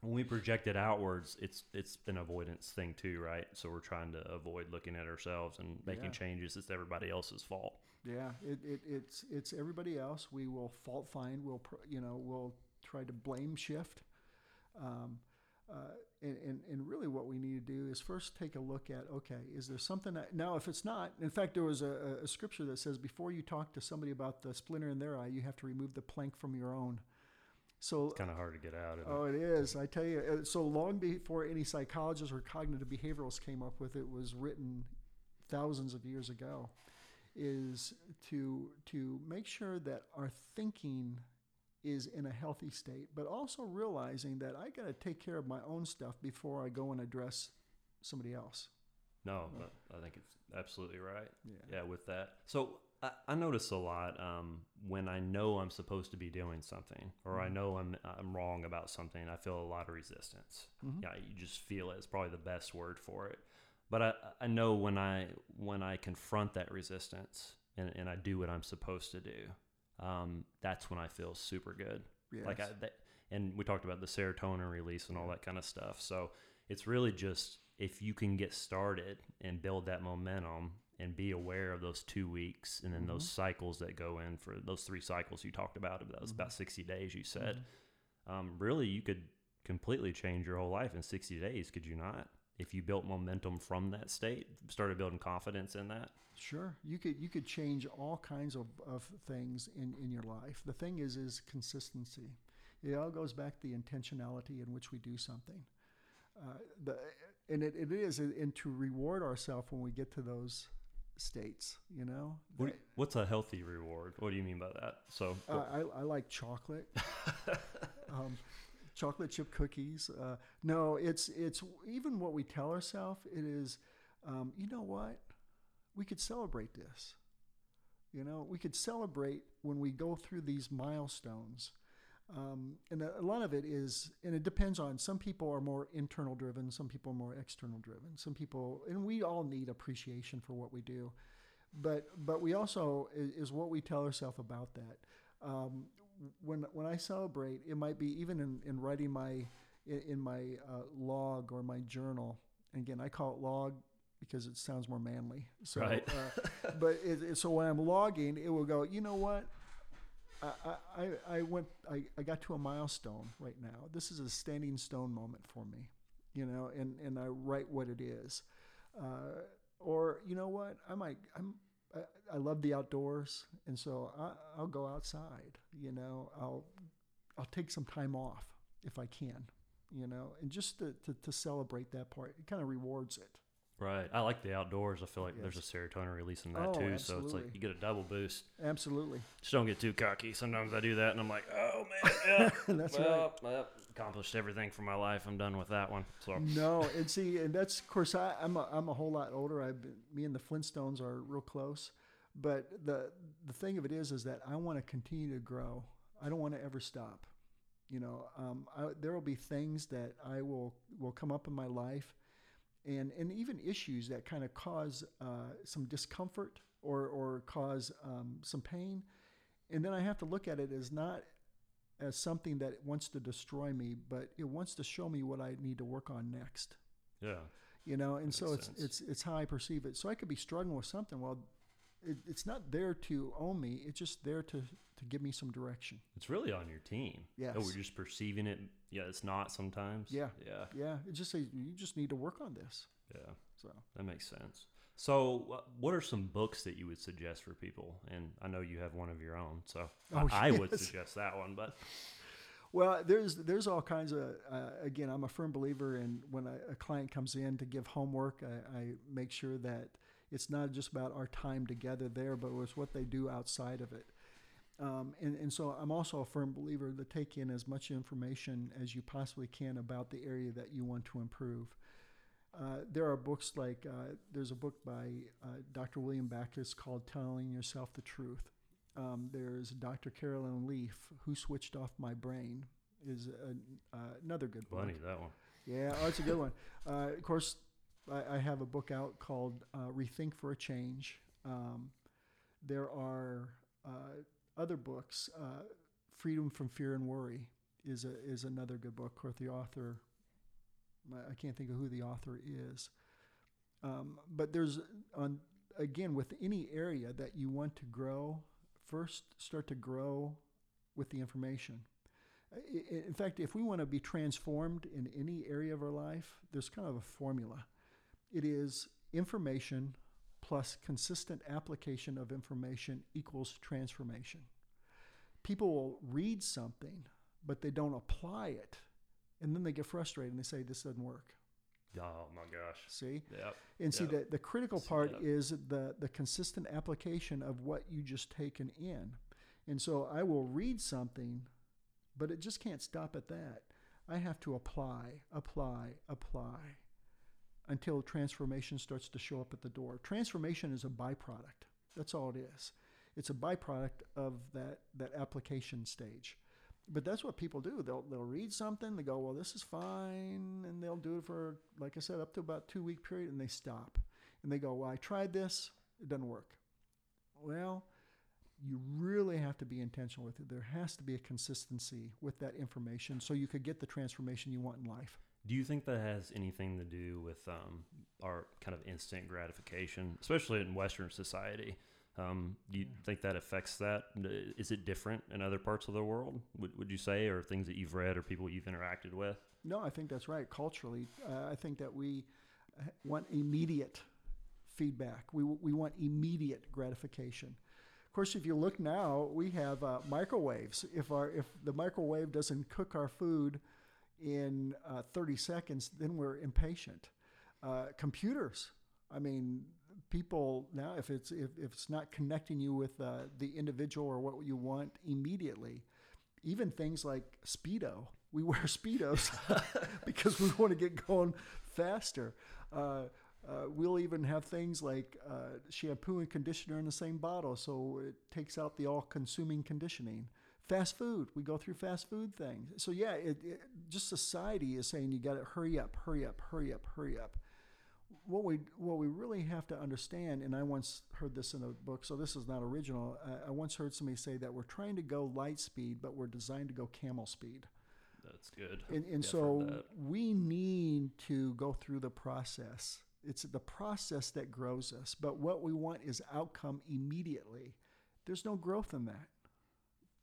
when we project it outwards, it's it's an avoidance thing too, right? So we're trying to avoid looking at ourselves and making Yeah. changes. It's everybody else's fault. Yeah, it, it, it's it's everybody else. We will fault find. We'll you know we'll try to blame shift. Um, uh, and, and, and really what we need to do is first take a look at okay is there something that now if it's not in fact there was a, a scripture that says before you talk to somebody about the splinter in their eye you have to remove the plank from your own so It's kind of hard to get out of. Oh, it is. I tell you. uh, So long before any psychologists or cognitive behavioralists came up with it, was written thousands of years ago. Is to to make sure that our thinking is in a healthy state, but also realizing that I got to take care of my own stuff before I go and address somebody else. No, but I think it's absolutely right. Yeah. Yeah, with that. So I, I notice a lot um, when I know I'm supposed to be doing something, or I Mhm. know I'm I'm wrong about something. I feel a lot of resistance. Mhm. Yeah, you just feel it. It's probably the best word for it. But I, I know when I when I confront that resistance and, and I do what I'm supposed to do, um, that's when I feel super good. Like I, that, and we talked about the serotonin release and all that kind of stuff. So it's really just if you can get started and build that momentum and be aware of those two weeks and then those Mhm. cycles that go in for those three cycles you talked about. That was Mhm. about 60 days, you said. Mhm. Um, really, you could completely change your whole life in 60 days, could you not? If you built momentum from that state, started building confidence in that. Sure, you could you could change all kinds of, of things in, in your life. The thing is is consistency. It all goes back to the intentionality in which we do something. Uh, the and it, it is and to reward ourselves when we get to those states. You know, What, what's a healthy reward? What do you mean by that? So, Uh, I, I like chocolate. um, chocolate chip cookies. Uh, no, it's it's even what we tell ourselves. It is, um, you know what? We could celebrate this. You know, we could celebrate when we go through these milestones. Um, and a, lot of it is, and it depends on some people are more internal driven, some people are more external driven. Some people, and we all need appreciation for what we do, but but we also is, is what we tell ourselves about that. Um, when when I celebrate, it might be even in, in writing my in, in my uh, log or my journal. And again, I call it log because it sounds more manly. So, Right. uh, but it, it- so when I'm logging, it will go. You know what? I, I, I- I went I, I got to a milestone right now. This is a standing stone moment for me, you know, and, and I write what it is. Uh, or you know what? I might I'm I, I love the outdoors and so I, I'll go outside, you know, I'll I'll take some time off if I can, you know, and just to, to, to celebrate that part, it kind of rewards it. Right. I like the outdoors. I feel like there's a serotonin release in that Oh, too. So it's like you get a double boost. Absolutely. Just don't get too cocky. Sometimes I do that and I'm like, oh man, yeah. That's right. well, well, accomplished everything for my life. I'm done with that one. So No, and see, and that's of course I, I'm a, I'm a whole lot older. I've been, me and the Flintstones are real close, but the the thing of it is, is that I want to continue to grow. I don't want to ever stop. You know, um, I, there will be things that I will will come up in my life, and and even issues that kind of cause uh, some discomfort or or cause um, some pain, and then I have to look at it as not as something that wants to destroy me, but it wants to show me what I need to work on next. yeah, You know, and so it's sense. it's it's how I perceive it. So I could be struggling with something. Well, it, it's not there to own me. It's just there to to give me some direction. It's really on your team. Yes. Oh, we're just perceiving it. Yeah, it's not sometimes. Yeah. Yeah. Yeah, it just says you just need to work on this. Yeah. So That makes sense. So, what are some books that you would suggest for people? And I know you have one of your own, so Oh, I, I would suggest that one. But Well, there's there's all kinds of. Uh, again, I'm a firm believer in when a, a client comes in to give homework, I, I make sure that it's not just about our time together there, but it's what they do outside of it. Um, and, and so I'm also a firm believer to take in as much information as you possibly can about the area that you want to improve. Uh, there are books like uh, there's a book by uh, Dr. William Backus called Telling Yourself the Truth. Um, there's Dr. Caroline Leaf, Who Switched Off My Brain, is a, uh, another good book. funny that one. Yeah, oh, it's a good one. Uh, of course, I, I have a book out called uh, Rethink for a Change. Um, there are uh, other books. Uh, Freedom from Fear and Worry is a, is another good book. Of course, the author, I can't think of who the author is. Um, but there's on again with any area that you want to grow, first start to grow with the information. In fact, if we want to be transformed in any area of our life, there's kind of a formula. It is information plus consistent application of information equals transformation. People will read something, but they don't apply it. And then they get frustrated and they say, This doesn't work. Oh my gosh. See? Yep. And see, Yep. the, critical part that. is the, the consistent application of what you just taken in. And so I will read something, but it just can't stop at that. I have to apply, apply, apply until transformation starts to show up at the door. Transformation is a byproduct. That's all it is. It's a byproduct of that, that application stage. But that's what people do. They'll, they'll read something, they go, well, this is fine, and they'll do it for, like I said, up to about two week period, and they stop. And they go, well, I tried this, it doesn't work. Well, you really have to be intentional with it. There has to be a consistency with that information so you could get the transformation you want in life. Do you think that has anything to do with um, our kind of instant gratification, especially in Western society? Um, do you think that affects that? Is it different in other parts of the world? Would, would you say, or things that you've read or people you've interacted with? No, I think that's right. Culturally, uh, I think that we uh, want immediate feedback. We, we want immediate gratification. Of course, if you look now, we have uh, microwaves. If our if the microwave doesn't cook our food in uh, 30 seconds, then we're impatient. Uh, computers. I mean, people now, if it's if, if it's not connecting you with uh, the individual or what you want immediately, even things like speedo. We wear speedos because we want to get going faster. Uh, uh, we'll even have things like uh, shampoo and conditioner in the same bottle, so it takes out the all-consuming conditioning. Fast food, we go through fast food things. So yeah, it, it, just society is saying you got to hurry up, hurry up, hurry up, hurry up. What we what we really have to understand, and I once heard this in a book, so this is not original. I, I once heard somebody say that we're trying to go light speed, but we're designed to go camel speed. That's good. And, and Yeah, so we need to go through the process. It's the process that grows us. But what we want is outcome immediately. There's no growth in that.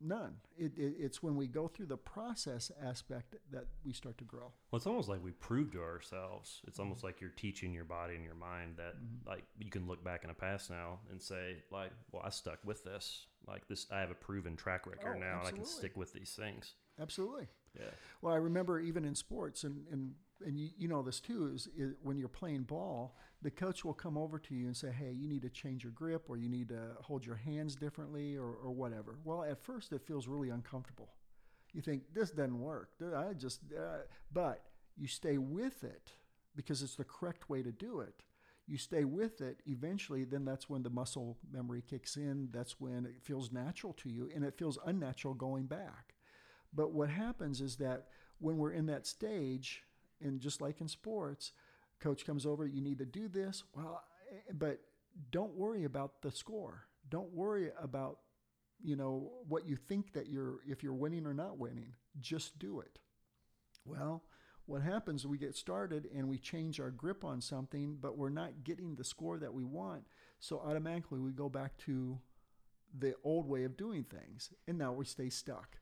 None. It, it, it's when we go through the process aspect that we start to grow. Well, it's almost like we prove to ourselves. It's almost like you're teaching your body and your mind that, Mm-hmm. like, you can look back in the past now and say, like, well, I stuck with this. Like this, I have a proven track record Oh, now, and I can stick with these things. Absolutely. Yeah. Well, I remember even in sports, and, and, and you, you know this too, is, is when you're playing ball, the coach will come over to you and say, hey, you need to change your grip or you need to hold your hands differently or, or whatever. Well, at first it feels really uncomfortable. You think, this doesn't work. I just, uh, but you stay with it because it's the correct way to do it. You stay with it, eventually, then that's when the muscle memory kicks in. That's when it feels natural to you and it feels unnatural going back. But what happens is that when we're in that stage, and just like in sports, coach comes over, you need to do this. Well, but don't worry about the score. Don't worry about you know what you think that you're if you're winning or not winning. Just do it. Well, what happens we get started and we change our grip on something, but we're not getting the score that we want. So automatically we go back to the old way of doing things, and now we stay stuck.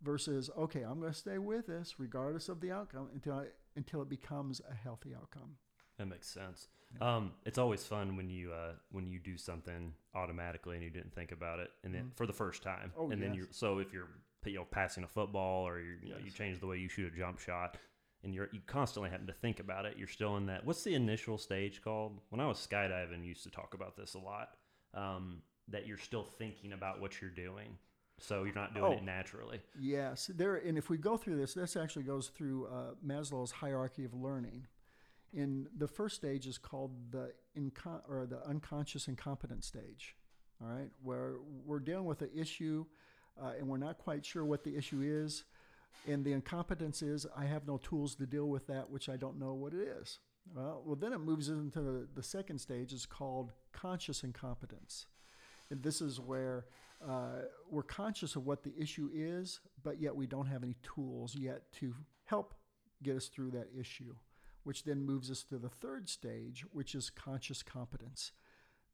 Versus, okay, I'm going to stay with this regardless of the outcome until I, until it becomes a healthy outcome. That makes sense. Um, it's always fun when you uh, when you do something automatically and you didn't think about it, and then for the first time, Oh, and then yes. you so if you're you know passing a football or you you, know, you change the way you shoot a jump shot, and you're you constantly having to think about it. You're still in that. What's the initial stage called? When I was skydiving, used to talk about this a lot. Um, that you're still thinking about what you're doing, so you're not doing Oh. it naturally. Yes, there. And if we go through this, this actually goes through uh, Maslow's hierarchy of learning. In the first stage is called the incon- or the unconscious incompetent stage. All right, where we're dealing with an issue, uh, and we're not quite sure what the issue is, and the incompetence is I have no tools to deal with that, which I don't know what it is. Well, well, then it moves into the, the second stage. is called conscious incompetence. And this is where uh, we're conscious of what the issue is, but yet we don't have any tools yet to help get us through that issue, which then moves us to the third stage, which is conscious competence.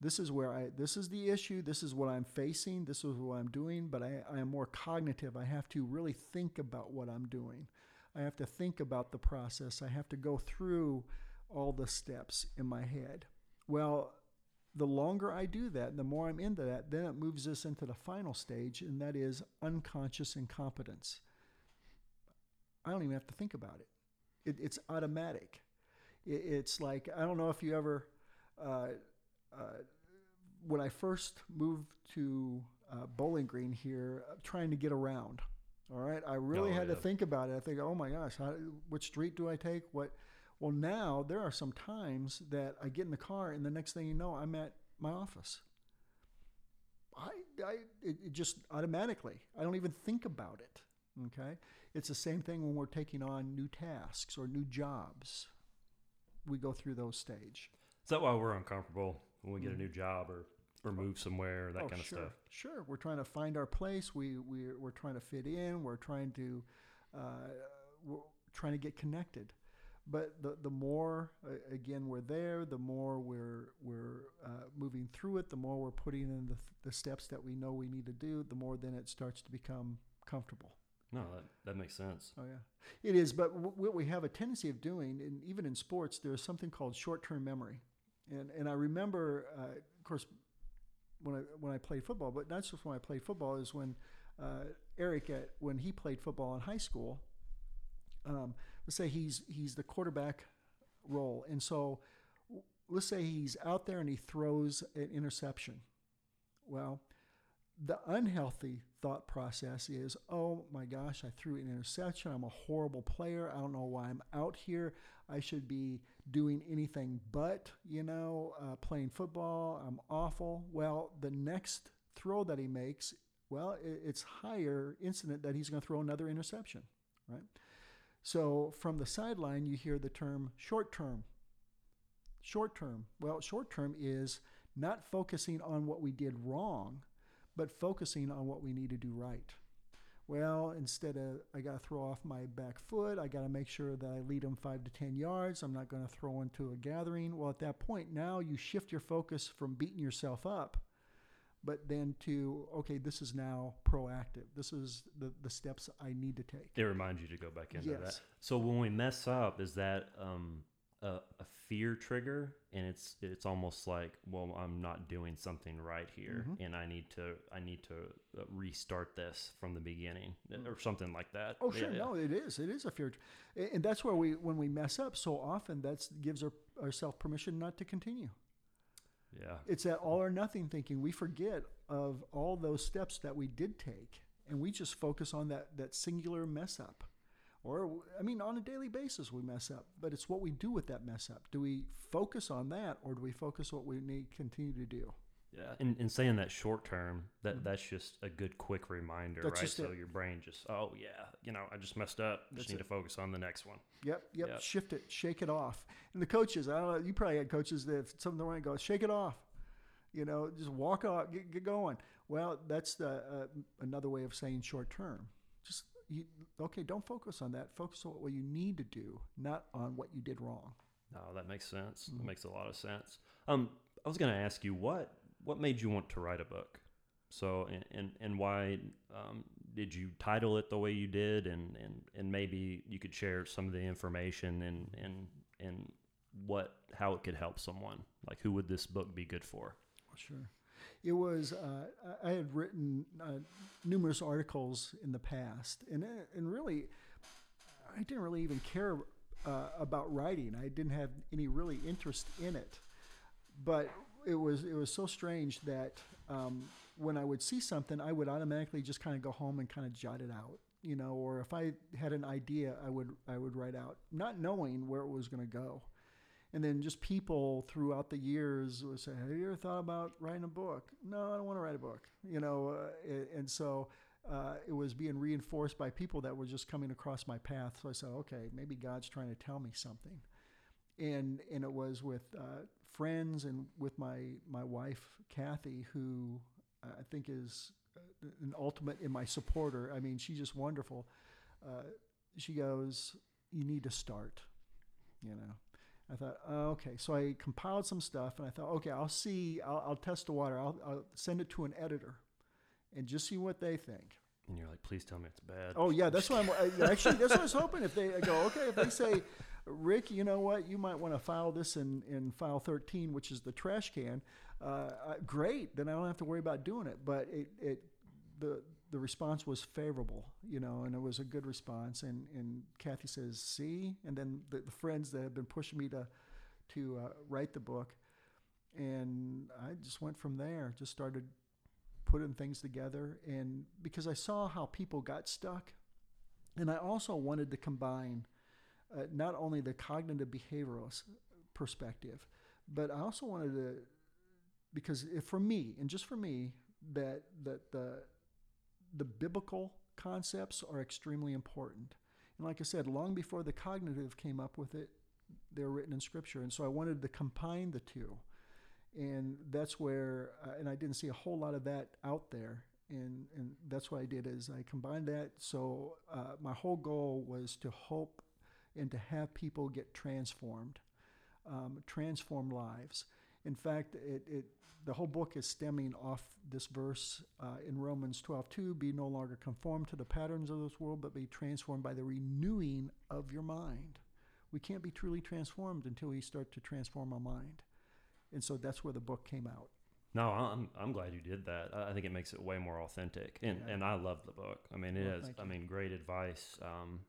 This is where I, this is the issue, this is what I'm facing, this is what I'm doing, but I, I am more cognitive. I have to really think about what I'm doing. I have to think about the process. I have to go through all the steps in my head. Well, the longer I do that, the more I'm into that, then it moves us into the final stage, and that is unconscious incompetence. I don't even have to think about it. it it's automatic. It, it's like, I don't know if you ever, uh, uh, when I first moved to uh, Bowling Green here, uh, trying to get around, all right, I really Oh, had to think about it. I think, oh my gosh, how, which street do I take? What? Well, now there are some times that I get in the car, and the next thing you know, I'm at my office. I, I it, it just automatically. I don't even think about it. Okay, it's the same thing when we're taking on new tasks or new jobs. We go through those stage. Is that why we're uncomfortable when we get a new job or or move somewhere, that Mm. oh, kind of sure, stuff? Sure, we're trying to find our place. We we we're trying to fit in. We're trying to uh, we're trying to get connected. But the the more again we're there, the more we're we're uh, moving through it. The more we're putting in the, the steps that we know we need to do. The more then it starts to become comfortable. No, that, that makes sense. Oh yeah, it is. But w- what we have a tendency of doing, and even in sports, there's something called short-term memory. And and I remember, uh, of course, when I when I played football, but not just when I played football, is when uh, Eric at when he played football in high school. Um, let's say he's he's the quarterback role, and so let's say he's out there and he throws an interception. Well, the unhealthy thought process is, oh my gosh, I threw an interception. I'm a horrible player. I don't know why I'm out here. I should be doing anything but, you know, uh, playing football. I'm awful. Well, the next throw that he makes, well, it's higher incident that he's going to throw another interception, right? So from the sideline, you hear the term short term. Short term. Well, short term is not focusing on what we did wrong, but focusing on what we need to do right. Well, instead of I got to throw off my back foot, I got to make sure that I lead them five to 10 yards. I'm not going to throw into a gathering. Well, at that point, now you shift your focus from beating yourself up, but then to, okay, this is now proactive. This is the, the steps I need to take. It reminds you to go back into that. Yes. So when we mess up, is that um, a, a fear trigger? And it's it's almost like, well, I'm not doing something right here, Mm-hmm. and I need to I need to uh, restart this from the beginning, or something like that. Oh, sure. yeah. No, it is. It is a fear. And that's where we, when we mess up so often, that gives our, ourselves permission not to continue. Yeah. It's that all or nothing thinking. We forget of all those steps that we did take, and we just focus on that that singular mess up. Or I mean, on a daily basis we mess up, but it's what we do with that mess up. Do we focus on that, or do we focus what we need continue to do? Yeah, and, and saying that short term, that that's just a good quick reminder, Mm-hmm. That's right? So it. your brain just, oh yeah, you know, I just messed up. Just need it. to focus on the next one. Yep, yep. Yep. Shift it, shake it off. And the coaches, I don't know. You probably had coaches that if something went, go shake it off. You know, just walk off, get, get going. Well, that's the uh, another way of saying short term. Just you, okay. Don't focus on that. Focus on what you need to do, not on what you did wrong. No, that makes sense. Mm-hmm. That makes a lot of sense. Um, I was going to ask you what what made you want to write a book? So, and and, and why um, did you title it the way you did? And, and, and maybe you could share some of the information and, and, and what, how it could help someone. Like, who would this book be good for? Sure. It was, uh, I had written uh, numerous articles in the past, and, uh, and really, I didn't really even care uh, about writing. I didn't have any really interest in it. But it was, it was so strange that um, when I would see something, I would automatically just kind of go home and kind of jot it out, you know, or if I had an idea, I would, I would write out, not knowing where it was going to go and then just people throughout the years would say, "Have you ever thought about writing a book?" No, I don't want to write a book. You know, uh, and so uh, it was being reinforced by people that were just coming across my path. So I said, "Okay, maybe God's trying to tell me something." And and it was with uh, friends and with my my wife Kathy, who I think is uh, an ultimate in my supporter. I mean, she's just wonderful. Uh, she goes, "You need to start," you know I thought, oh, okay. So I compiled some stuff, and I thought, okay, I'll see. I'll, I'll test the water. I'll, I'll, send it to an editor, and just see what they think. And you're like, please tell me it's bad. Oh yeah, that's what I'm actually. That's what I was hoping. If they I go, okay, if they say, Rick, you know what, you might want to file this in in file 13, which is the trash can. Uh, great, then I don't have to worry about doing it. But it it the the response was favorable, you know, and it was a good response. And, and Kathy says, see, and then the, the friends that have been pushing me to, to uh, write the book. And I just went from there, just started putting things together. And because I saw how people got stuck, and I also wanted to combine uh, not only the cognitive behavioral perspective, but I also wanted to, because if for me, and just for me, that, that the, the biblical concepts are extremely important. And like I said, long before the cognitive came up with it, they were written in Scripture. And so I wanted to combine the two. And that's where, uh, and I didn't see a whole lot of that out there. And, and that's what I did is I combined that. So uh, my whole goal was to hope and to have people get transformed, um, transform lives. In fact, it, it the whole book is stemming off this verse uh, in Romans 12 2 be no longer conformed to the patterns of this world, but be transformed by the renewing of your mind. We can't be truly transformed until we start to transform our mind. And so that's where the book came out. No, I'm I'm glad you did that. I think it makes it way more authentic, and yeah. and I love the book. I mean, it well, is. I mean, great advice. Um,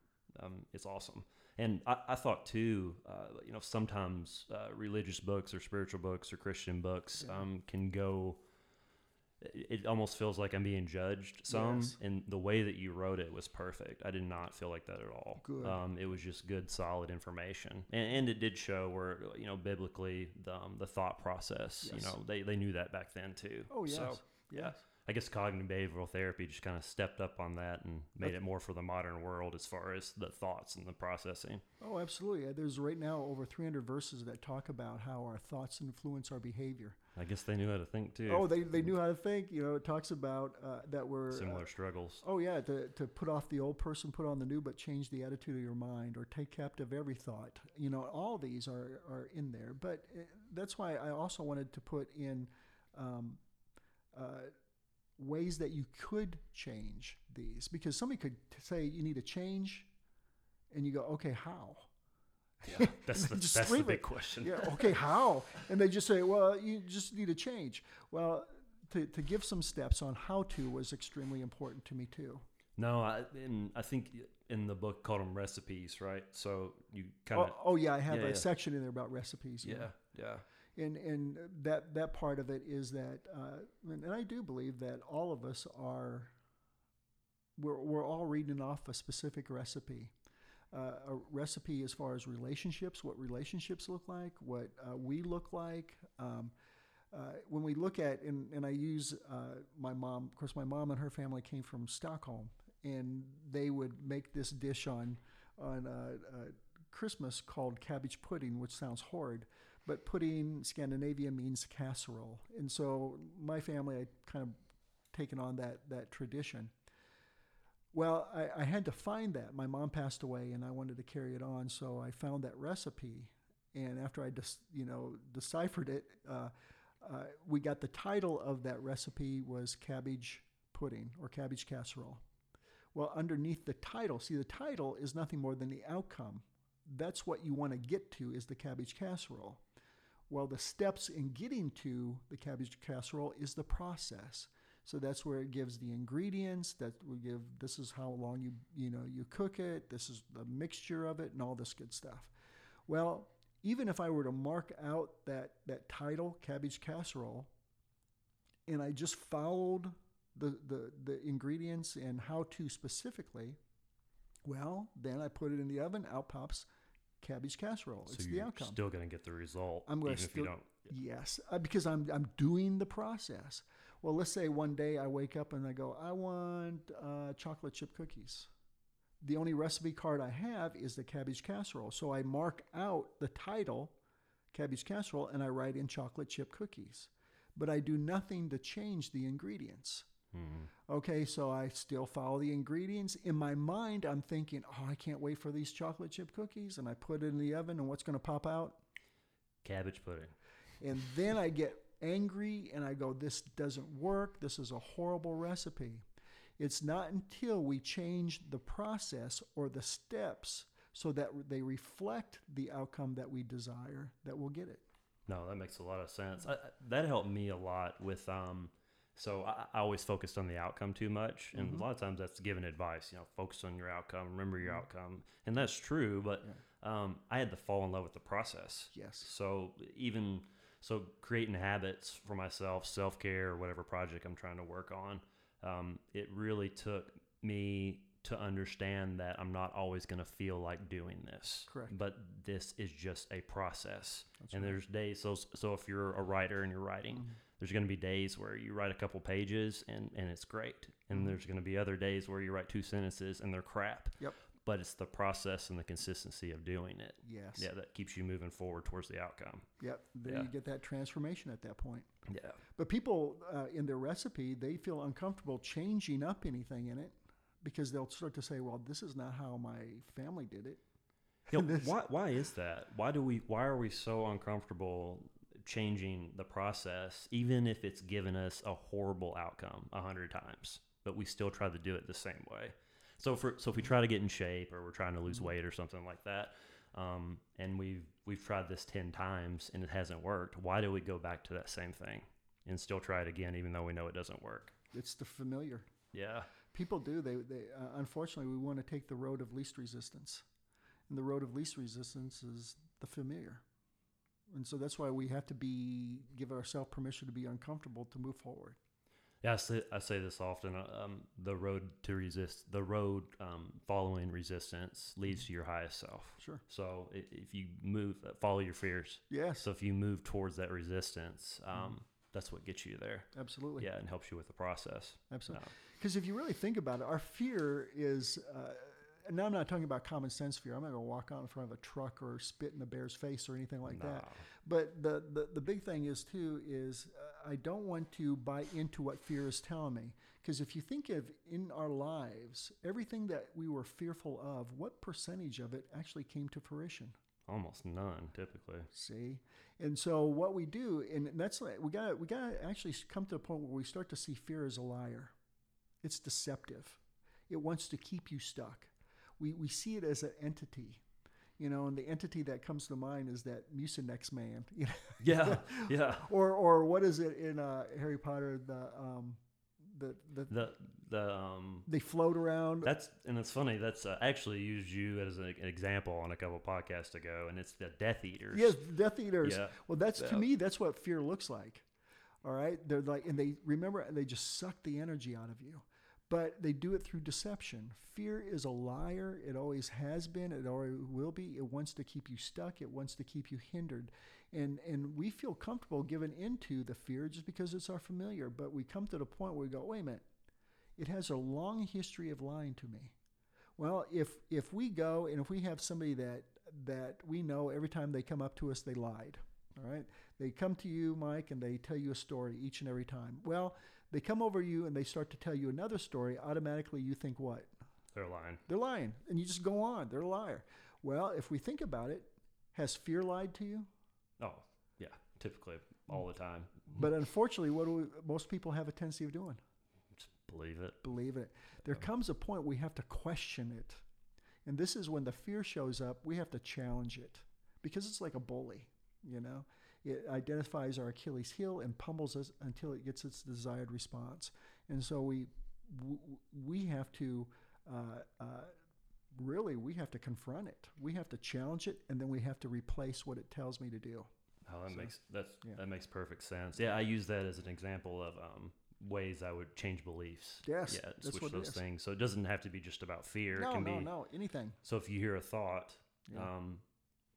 um, it's awesome. And I, I thought too, uh, you know, sometimes uh, religious books or spiritual books or Christian books yeah. um, can go. It almost feels like I'm being judged some, yes. and the way that you wrote it was perfect. I did not feel like that at all. Good. Um, it was just good, solid information, and, and, it did show where you know biblically the um, the thought process. Yes. You know, they they knew that back then too. Oh yes. So, yeah. I guess cognitive behavioral therapy just kind of stepped up on that and made it more for the modern world as far as the thoughts and the processing. Oh, absolutely. There's right now over 300 verses that talk about how our thoughts influence our behavior. I guess they knew how to think too. Oh, they, they knew how to think. You know, it talks about uh, that we're similar uh, struggles. Oh yeah, to, to put off the old person, put on the new, but change the attitude of your mind, or take captive every thought. You know, all these are are in there. But uh, that's why I also wanted to put in. Um, uh, ways that you could change these. Because somebody could say you need a change and you go okay how? Yeah, that's the, that's the big it. question. Yeah okay how? And they just say well you just need a change. Well to, to give some steps on how to was extremely important to me too. No I, and I think in the book called them recipes right? So you kind of oh, oh, yeah i have yeah, a yeah. section in there about recipes yeah yeah and and that that part of it is that, uh, and, and I do believe that all of us are. We're we're all reading off a specific recipe. Uh, a recipe as far as relationships, what relationships look like, what uh, we look like. Um, uh, when we look at, and, and I use uh, my mom, of course, my mom and her family came from Stockholm, and they would make this dish on, on Christmas called cabbage pudding, which sounds horrid but pudding Scandinavia means casserole. And so my family had kind of taken on that, that tradition. Well, I, I, had to find that. My mom passed away, and I wanted to carry it on, so I found that recipe. And after I, just, you know, deciphered it, uh, uh, we got the title of that recipe was cabbage pudding or cabbage casserole. Well, underneath the title, see, the title is nothing more than the outcome. That's what you want to get to is the cabbage casserole. Well, the steps in getting to the cabbage casserole is the process. So that's where it gives the ingredients that we give. This is how long you you know you cook it. This is the mixture of it and all this good stuff. Well, even if I were to mark out that that title, cabbage casserole, and I just followed the the, the ingredients and how to specifically, well, then I put it in the oven. Out pops cabbage casserole. So it's the outcome. still going to get the result, I'm if you still- don't. Yes, uh, because I'm I'm doing the process. Well, let's say one day I wake up and I go, I want uh, chocolate chip cookies. The only recipe card I have is the cabbage casserole, so I mark out the title, cabbage casserole, and I write in chocolate chip cookies. But I do nothing to change the ingredients. Mhm. Okay, so I still follow the ingredients. In my mind, I'm thinking, oh, I can't wait for these chocolate chip cookies. And I put it in the oven, and what's going to pop out? Cabbage pudding. And then I get angry and I go, this doesn't work. This is a horrible recipe. It's not until we change the process or the steps so that they reflect the outcome that we desire that we'll get it. No, that makes a lot of sense. I- that helped me a lot with. Um, so I, I always focused on the outcome too much, and Mhm. a lot of times that's given advice. You know, focus on your outcome, remember your outcome, and that's true. But um, I had to fall in love with the process. Yes. So even so, creating habits for myself, self care, or whatever project I'm trying to work on, um, it really took me to understand that I'm not always going to feel like doing this. Correct. But this is just a process, That's and right. there's days. So so if you're a writer and you're writing, Mhm. There's going to be days where you write a couple pages and and it's great, and Mhm. there's going to be other days where you write two sentences and they're crap. Yep. But it's the process and the consistency of doing it. Yes. Yeah, that keeps you moving forward towards the outcome. Yep. Then Yeah. you get that transformation at that point. Yeah. But people uh, in their recipe, they feel uncomfortable changing up anything in it because they'll start to say, well, this is not how my family did it. Why, why is that? Why do we? Why are we so uncomfortable changing the process, even if it's given us a horrible outcome a hundred times, but we still try to do it the same way? So for so if we try to get in shape or we're trying to lose Mhm. weight or something like that, um, and we've we've tried this ten times and it hasn't worked, why do we go back to that same thing and still try it again, even though we know it doesn't work? It's the familiar. Yeah. People do. They, they uh, unfortunately, we want to take the road of least resistance, and the road of least resistance is the familiar. And so that's why we have to be give ourselves permission to be uncomfortable to move forward. Yeah, I say, I say this often. Um, the road to resist, the road um, following resistance leads to your highest self. Sure. So if you move, uh, follow your fears. Yes. So if you move towards that resistance, um, that's what gets you there. absolutely. Yeah, and helps you with the process. Absolutely. Because if you really think about it, our fear is. Uh, now I'm not talking about common sense fear. I'm not going to walk out in front of a truck or spit in a bear's face or anything like that. But the, the, the big thing is, too, is uh, I don't want to buy into what fear is telling me. Because if you think of in our lives, everything that we were fearful of, what percentage of it actually came to fruition? Almost none, typically. See? And so what we do, and that's like, we got we got to actually come to a point where we start to see fear as a liar. It's deceptive. It wants to keep you stuck. We, we see it as an entity. You know, and the entity that comes to mind is that Mucinex man. You know? Yeah, yeah. or or what is it in uh, Harry Potter? The um, the the The the um. they float around. That's and it's funny. That's uh, actually used you as an example on a couple podcasts ago, and it's the Death Eaters. yes, Death Eaters. Yeah. Well, that's to me. That's what fear looks like. All right, they're like, and they remember and they just suck the energy out of you, but they do it through deception. Fear is a liar. It always has been. It always will be. It wants to keep you stuck. It wants to keep you hindered, and and we feel comfortable giving into the fear just because it's our familiar. But we come to the point where we go, wait a minute, it has a long history of lying to me. Well, if if we go and if we have somebody that that we know every time they come up to us they lied. All right? They come to you, Mike, and they tell you a story each and every time. Well, they come over you and they start to tell you another story, automatically you think what? They're lying. They're lying. And you just go on. They're a liar. Well, if we think about it, has fear lied to you? Oh, yeah. Typically, all the time. But unfortunately, what do we, most people have a tendency of doing? Just believe it. Believe it. There comes a point we have to question it. And this is when the fear shows up, we have to challenge it because it's like a bully, you know? It identifies our Achilles heel and pummels us until it gets its desired response. And so we, we have to, uh, uh, really, we have to confront it. We have to challenge it, and then we have to replace what it tells me to do. Oh, that So, makes that's yeah. that makes perfect sense. Yeah, I use that as an example of um, ways I would change beliefs. Yes, yeah, that's switch what those is. things. So it doesn't have to be just about fear. No, it can no, be no, anything. so if you hear a thought, Yeah. um,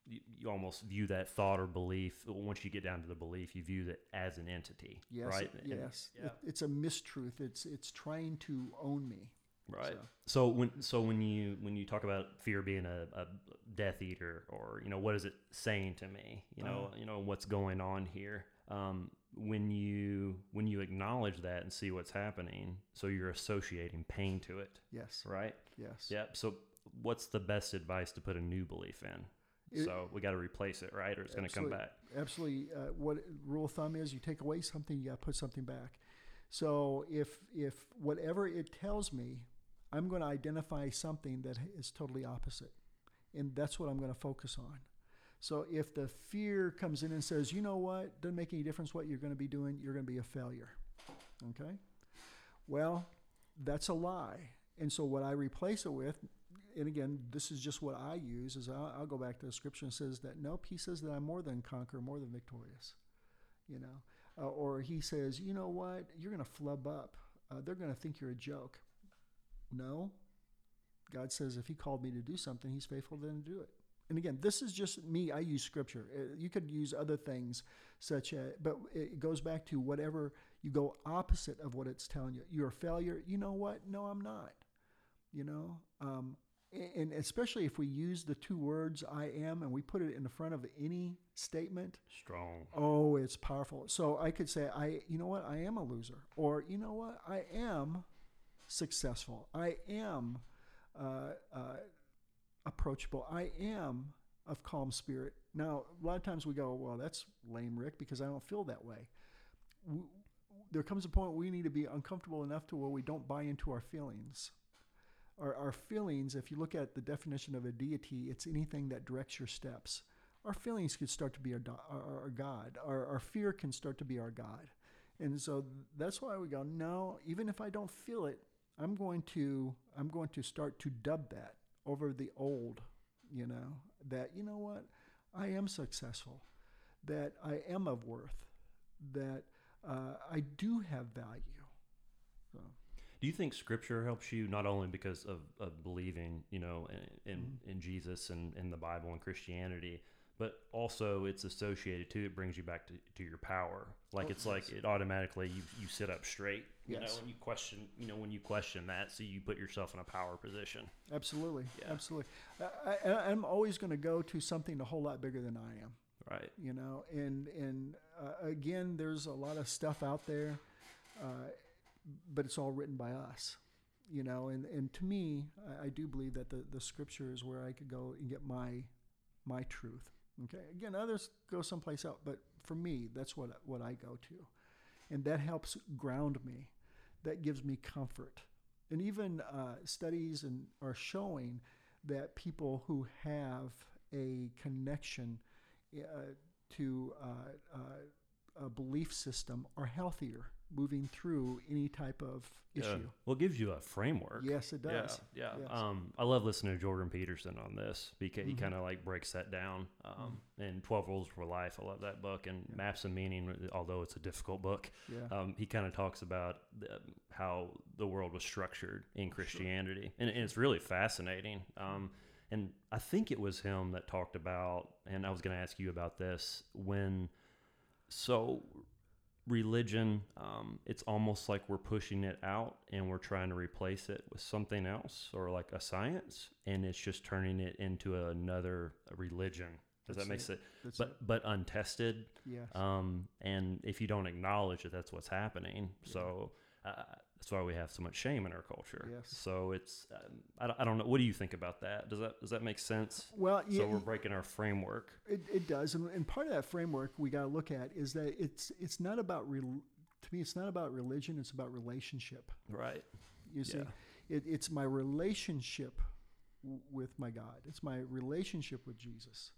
you, you almost view that thought or belief. Once you get down to the belief, you view it as an entity, Yes, right? it- And- yes. yeah. It, it's a mistruth. It's it's trying to own me. Right. So- So when so when you when you talk about fear being a, a Death Eater, or you know what is it saying to me? You know Uh-huh. you know what's going on here. Um, when you when you acknowledge that and see what's happening, so you're associating pain to it, Yes, right? yes. Yep. So what's the best advice to put a new belief in? It- so we got to replace it, right, or it's going to come back. Absolutely. Uh, what rule of thumb is, you take away something, you got to put something back. So if if whatever it tells me, I'm going to identify something that is totally opposite, and that's what I'm going to focus on. So if the fear comes in and says, you know what, doesn't make any difference what you're going to be doing, you're going to be a failure. Okay. Well, that's a lie. And so what I replace it with, and again, this is just what I use, is I'll, I'll go back to the scripture and says that no, he says that I'm more than conqueror, more than victorious. You know, uh, or he says, you know what, you're going to flub up. Uh, they're going to think you're a joke. No, God says if He called me to do something, He's faithful then to do it. And again, this is just me. I use Scripture. Uh, You could use other things, such as, but it goes back to whatever you go opposite of what it's telling you. You're a failure. You know what? No, I'm not. You know, um, and especially if we use the two words "I am" and we put it in the front of any statement, Strong. Oh, it's powerful. So I could say, I, you know what, I am a loser, or you know what, I am successful. I am uh, uh, approachable. I am of calm spirit. Now, a lot of times we go, well, that's lame, Rick, because I don't feel that way. W- There comes a point we need to be uncomfortable enough to where we don't buy into our feelings. Our, our feelings, if you look at the definition of a deity, it's anything that directs your steps our feelings could start to be our, our, our God. Our, our fear can start to be our God. And so that's why we go, no, even if I don't feel it, I'm going to I'm going to start to dub that over the old, you know, that you know what? I am successful, that I am of worth, that uh, I do have value. Do you think Scripture helps you not only because of, of believing, you know, in in, Mm-hmm. in Jesus and in the Bible and Christianity, but also it's associated to it brings you back to, to your power. Like Oh, it's like it automatically you, you sit up straight. You know, Yes. when you question, you know, when you question that, so you put yourself in a power position. absolutely, Yeah. absolutely. I, I, I'm always going to go to something a whole lot bigger than I am. Right. you know and and uh, again there's a lot of stuff out there uh, but it's all written by us you know? And and to me I, I do believe that the the scripture is where i could go and get my my truth. Okay again others go someplace else but for me that's what what i go to. And that helps ground me. That gives me comfort. And even uh, studies and are showing that people who have a connection uh, to uh, uh, a belief system are healthier moving through any type of Yeah. issue. Well, it gives you a framework. Yes, it does. Yeah, yeah. Yes. Um, I love listening to Jordan Peterson on this because he Mhm. kind of like breaks that down. Um, and Twelve Rules for Life, I love that book. And Yeah. Maps of Meaning, although it's a difficult book, Yeah. um, he kind of talks about the, how the world was structured in Christianity, and, and it's really fascinating. Um, and I think it was him that talked about, and I was going to ask you about this when. So religion um, it's almost like we're pushing it out and we're trying to replace it with something else or like a science and it's just turning it into another religion. Does that make sense? But it. but untested. Yes. um, and if you don't acknowledge that that's what's happening so uh, That's why we have so much shame in our culture. Yes. So it's um, I, don't, I don't know. What do you think about that? Does that does that make sense? Well, yeah, So we're breaking our framework. It, it does, and, and part of that framework we got to look at is that it's it's not about rel to me. It's not about religion. It's about relationship. Right. You see, Yeah. it, it's my relationship w- with my God. It's my relationship with Jesus.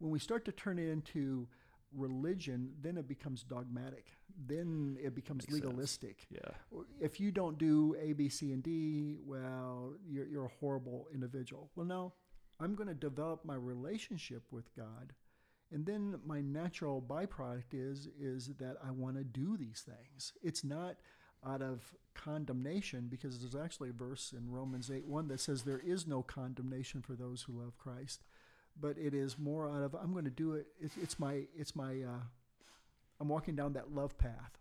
When we start to turn it into religion, then it becomes dogmatic. Then it becomes Makes sense. legalistic. Yeah. If you don't do A, B, C, and D, well, you're, you're a horrible individual. Well, no, I'm going to develop my relationship with God. And then my natural byproduct is is that I want to do these things. It's not out of condemnation because there's actually a verse in Romans 8 1 that says there is no condemnation for those who love Christ. But it is more out of I'm going to do it. It's, it's my it's my uh, I'm walking down that love path.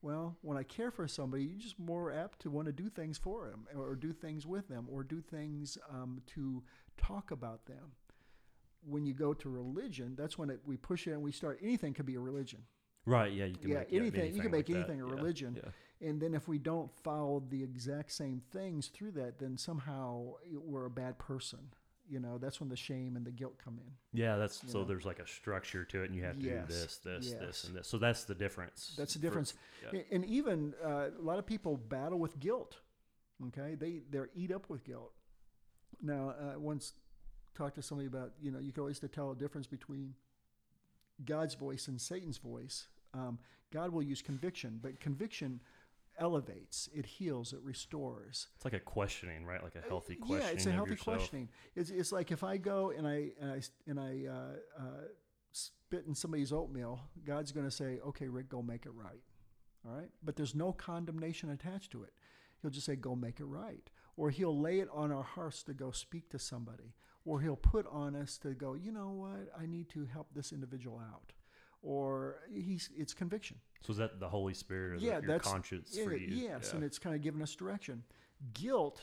Well, when I care for somebody, you're just more apt to want to do things for them, or do things with them, or do things um, to talk about them. When you go to religion, that's when it, we push it and we start. Anything could be a religion. Right. Yeah. You can Yeah, make anything- you can make like that. anything a Yeah, religion. Yeah. And then if we don't follow the exact same things through that, then somehow we're a bad person. You know, that's when the shame and the guilt come in. Yeah, that's so know. there's like a structure to it, and you have to Yes, do this, this, yes. this, and this. So that's the difference. That's the for- difference. yeah. And even uh, a lot of people battle with guilt. Okay, they they're eat up with guilt. Now, uh, once talked to somebody about you know you can always tell a difference between God's voice and Satan's voice. Um, God will use conviction, but conviction elevates, it heals, it restores. It's like a questioning, right? Like a healthy questioning. Uh, Yeah, it's a healthy questioning. It's, it's like if I go and I and I and I uh, uh, spit in somebody's oatmeal, God's going to say, "Okay, Rick, go make it right." All right, but there's no condemnation attached to it. He'll just say, "Go make it right," or He'll lay it on our hearts to go speak to somebody, or He'll put on us to go, "You know what? I need to help this individual out," or He's it's conviction. So is that the Holy Spirit or the- Yeah, your that's- conscience Yeah, for you? Yes, Yeah. and it's kind of giving us direction. Guilt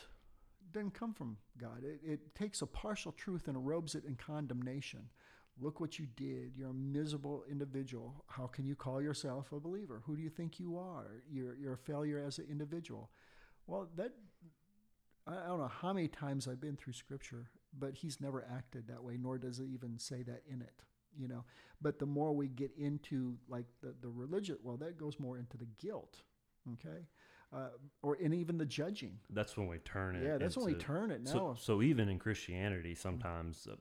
doesn't come from God. It, it takes a partial truth and robes it in condemnation. Look what you did. You're a miserable individual. How can you call yourself a believer? Who do you think you are? You're, you're a failure as an individual. Well, that I I don't know how many times I've been through Scripture, but He's never acted that way, nor does it even say that in it. You know, but the more we get into like the the religion, well, that goes more into the guilt. Okay, uh, or and even the judging. that's when we turn it. Yeah, that's when we turn it now. So, so even in Christianity, sometimes uh,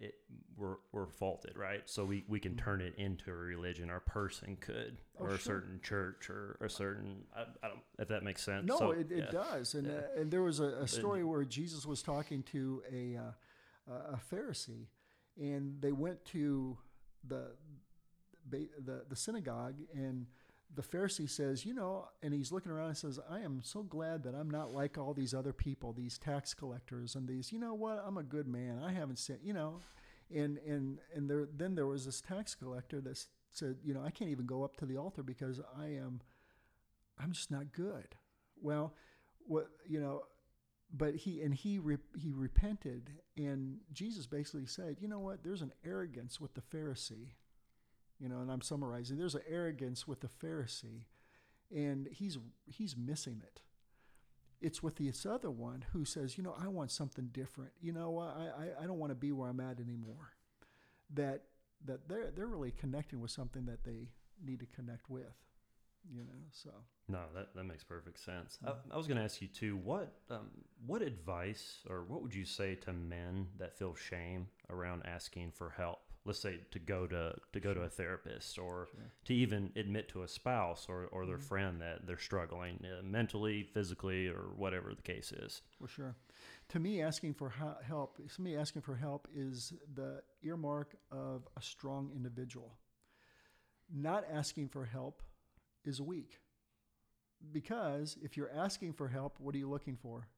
it we're we're faulted, right? So we, we can turn it into a religion. Our person could. Oh, or a certain church, or a certain. I, I don't if that makes sense. No, So, it, it yeah. does. And, Yeah. uh, and there was a, a story where Jesus was talking to a, uh, a Pharisee, and they went to the, the, the synagogue, and the Pharisee says, You know, and he's looking around and says, I am so glad that I'm not like all these other people, these tax collectors, and these, you know what, I'm a good man. I haven't said, you know. And, and, and there, then there was this tax collector that said, You know, I can't even go up to the altar because I am. I'm just not good. Well, what you know, but he and he re, he repented, and Jesus basically said, you know what? There's an arrogance with the Pharisee, you know, and I'm summarizing. There's an arrogance with the Pharisee, and he's he's missing it. It's with this other one who says, you know, I want something different. You know, I I, I don't want to be where I'm at anymore. That that they're they're really connecting with something that they need to connect with. You know, so. No, that, that makes perfect sense. I, I was going to ask you too. What um, what advice or what would you say to men that feel shame around asking for help? Let's say to go to to go to a therapist or Sure. to even admit to a spouse or, or their Mhm. friend that they're struggling uh, mentally, physically, or whatever the case is. Well, sure. To me, asking for help, somebody asking for help is the earmark of a strong individual. Not asking for help is weak. Because if you're asking for help, what are you looking for?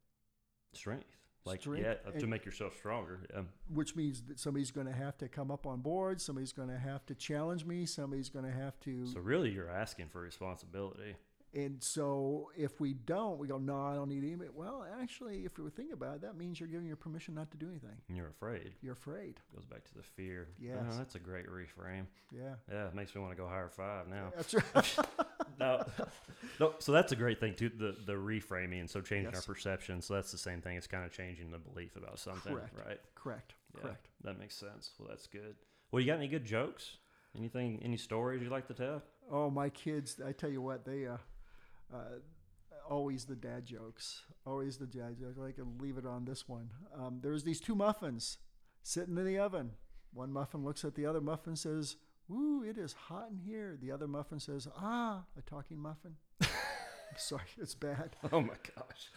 Strength, like Strength yeah, to and- make yourself stronger. Yeah. Which means that somebody's going to have to come up on board, somebody's going to have to challenge me, somebody's going to have to. So really, you're asking for responsibility. And so if we don't, we go, no, I don't need email. Well, actually, if you think about it, that means you're giving your permission not to do anything. And you're afraid. You're afraid. Goes back to the fear. Yeah. Oh, that's a great reframe. Yeah. Yeah, it makes me want to go higher five now. That's right. no, no. So that's a great thing too. The the reframing. So changing Yes. our perception. So that's the same thing. It's kind of changing the belief about something, Correct. right? Correct. Yeah, Correct. That makes sense. Well, that's good. Well, you got any good jokes? Anything? Any stories you like to tell? Oh, my kids! I tell you what, they uh, uh, always the dad jokes. Always the dad jokes. I can leave it on this one. Um, there's these two muffins sitting in the oven. One muffin looks at the other muffin and says, "Ooh, it is hot in here." The other muffin says, "Ah, a talking muffin." Sorry, it's bad. Oh my gosh!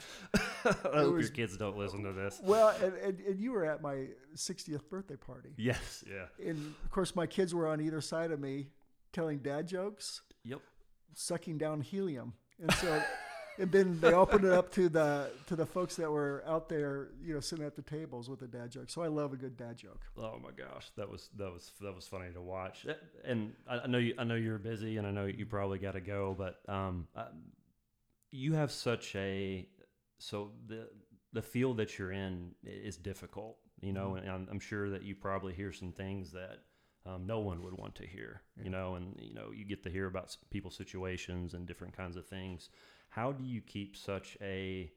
I hope was- your kids don't listen to this. Well, and, and, and you were at my 60th birthday party. Yes. Yeah. And of course, my kids were on either side of me telling dad jokes, Yep. sucking down helium. And so, and then they opened it up to the to the folks that were out there, you know, sitting at the tables with a dad joke. So I love a good dad joke. Oh my gosh, that was that was that was funny to watch. And I, I know you, I know you're busy, and I know you probably got to go, but um, you have such a so the the field that you're in is difficult, you know, and I'm, I'm sure that you probably hear some things that um, no one would want to hear, you know, and you know you get to hear about people's situations and different kinds of things. How do you keep such a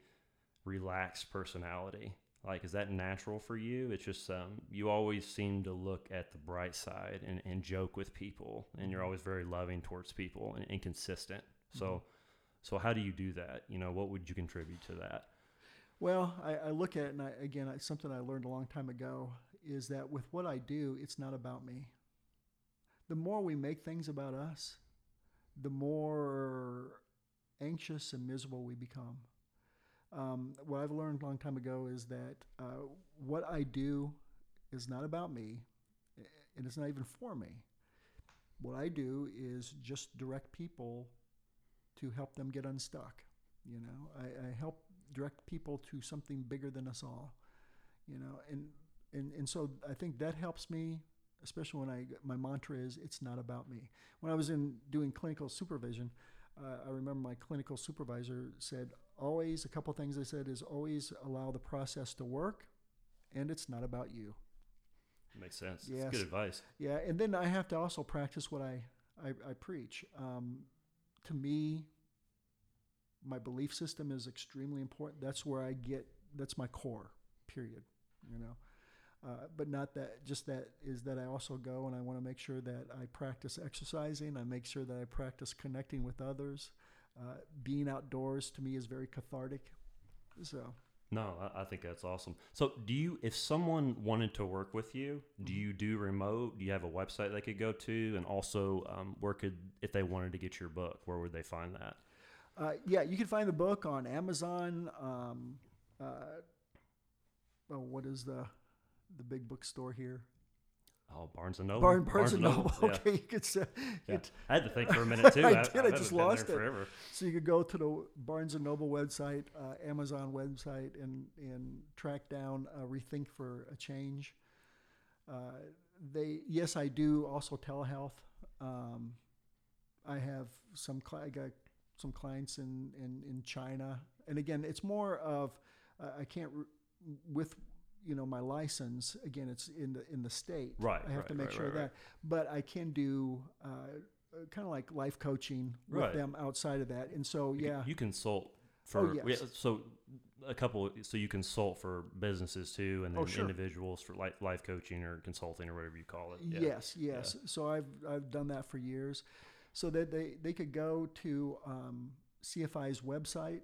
relaxed personality? Like, is that natural for you? It's just um, you always seem to look at the bright side and, and joke with people, and you're always very loving towards people and, and consistent. So, so how do you do that? You know, what would you contribute to that? Well, I, I look at it, and I, again, it's something I learned a long time ago is that with what I do, it's not about me. The more we make things about us, the more anxious and miserable we become. Um, what I've learned a long time ago is that uh, what I do is not about me, and it's not even for me. What I do is just direct people to help them get unstuck. You know, I, I help direct people to something bigger than us all. You know, and and and so I think that helps me, especially when I my mantra is it's not about me. When I was in doing clinical supervision, uh, I remember my clinical supervisor said always a couple things they said is always allow the process to work, and it's not about you. Makes sense. It's good advice. Yeah, and then I have to also practice what I I, I preach. Um, to me, my belief system is extremely important. That's where I get. That's my core. Period. You know. Uh, but not that just that is that I also go and I want to make sure that I practice exercising. I make sure that I practice connecting with others. Uh, being outdoors to me is very cathartic. So No, I, I think that's awesome. So, do you, if someone wanted to work with you, do you do remote? Do you have a website they could go to? And also, um, where could, if they wanted to get your book, where would they find that? Uh, yeah, you can find the book on Amazon. Um, uh, oh, what is the the big bookstore here? Oh, Barnes and Noble. Barn, Barnes and Noble. Yeah. Okay, you could say. Yeah. I had to think for a minute too. I I, did, I haven't just lost it. forever. So you could go to the Barnes and Noble website, uh, Amazon website, and and track down uh, Rethink for a Change. Uh, they yes, I do also telehealth. Um, I have some I got some clients in, in, in China, and again, it's more of uh, I can't with you know my license. Again, it's in the in the state. Right, I have right, to make right, sure right, that, but I can do. Uh, kind of like life coaching with them outside of that, and so You- yeah, You consult for, yes. yeah, so a couple, so you consult for businesses too, and then Oh, sure. individuals for life, life coaching or consulting or whatever you call it. Yeah. Yes, yes. So I've I've done that for years, so that they they could go to um, CFI's website.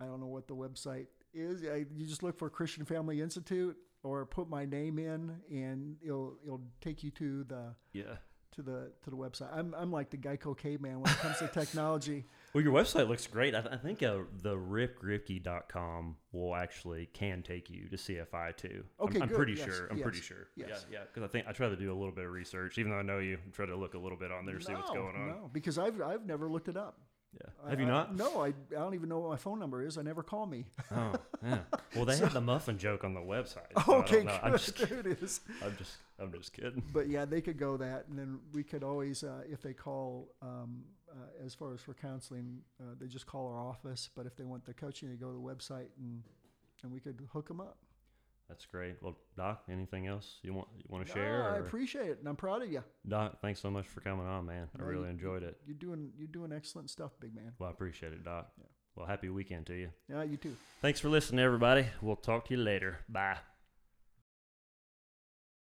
I don't know what the website is. I, you just look for Christian Family Institute or put my name in, and it'll it'll take you to the Yeah. to the to the website. I'm I'm like the Geico caveman when it comes to technology. Well, your website looks great. I, th- I think uh, the rickroepke.com will actually can take you to CFI too. I'm- I'm, pretty Yes, sure. I'm yes, pretty sure. yes. Yeah, yeah. Because I think I try to do a little bit of research, even though I know you. I try to look a little bit on there, see what's going on. No, because I've I've never looked it up. Yeah. Have I- you I- not? no, I, I don't even know what my phone number is. I never call me. Oh, yeah. Well, they have the muffin joke on the website. so I okay, know. I'm just, kidding. there it is. I'm just, I'm just kidding. but yeah, they could go that, and then we could always, uh, if they call, um, uh, as far as for counseling, uh, they just call our office. But if they want the coaching, they go to the website and and we could hook them up. That's great. Well, Doc, anything else you want you want to No, share? I or- appreciate it, and I'm proud of you. Doc, thanks so much for coming on, man. I really you- enjoyed it. You're doing you're doing excellent stuff, big man. Well, I appreciate it, Doc. Yeah. Well, happy weekend to you. Yeah, you too. Thanks for listening, everybody. We'll talk to you later. Bye.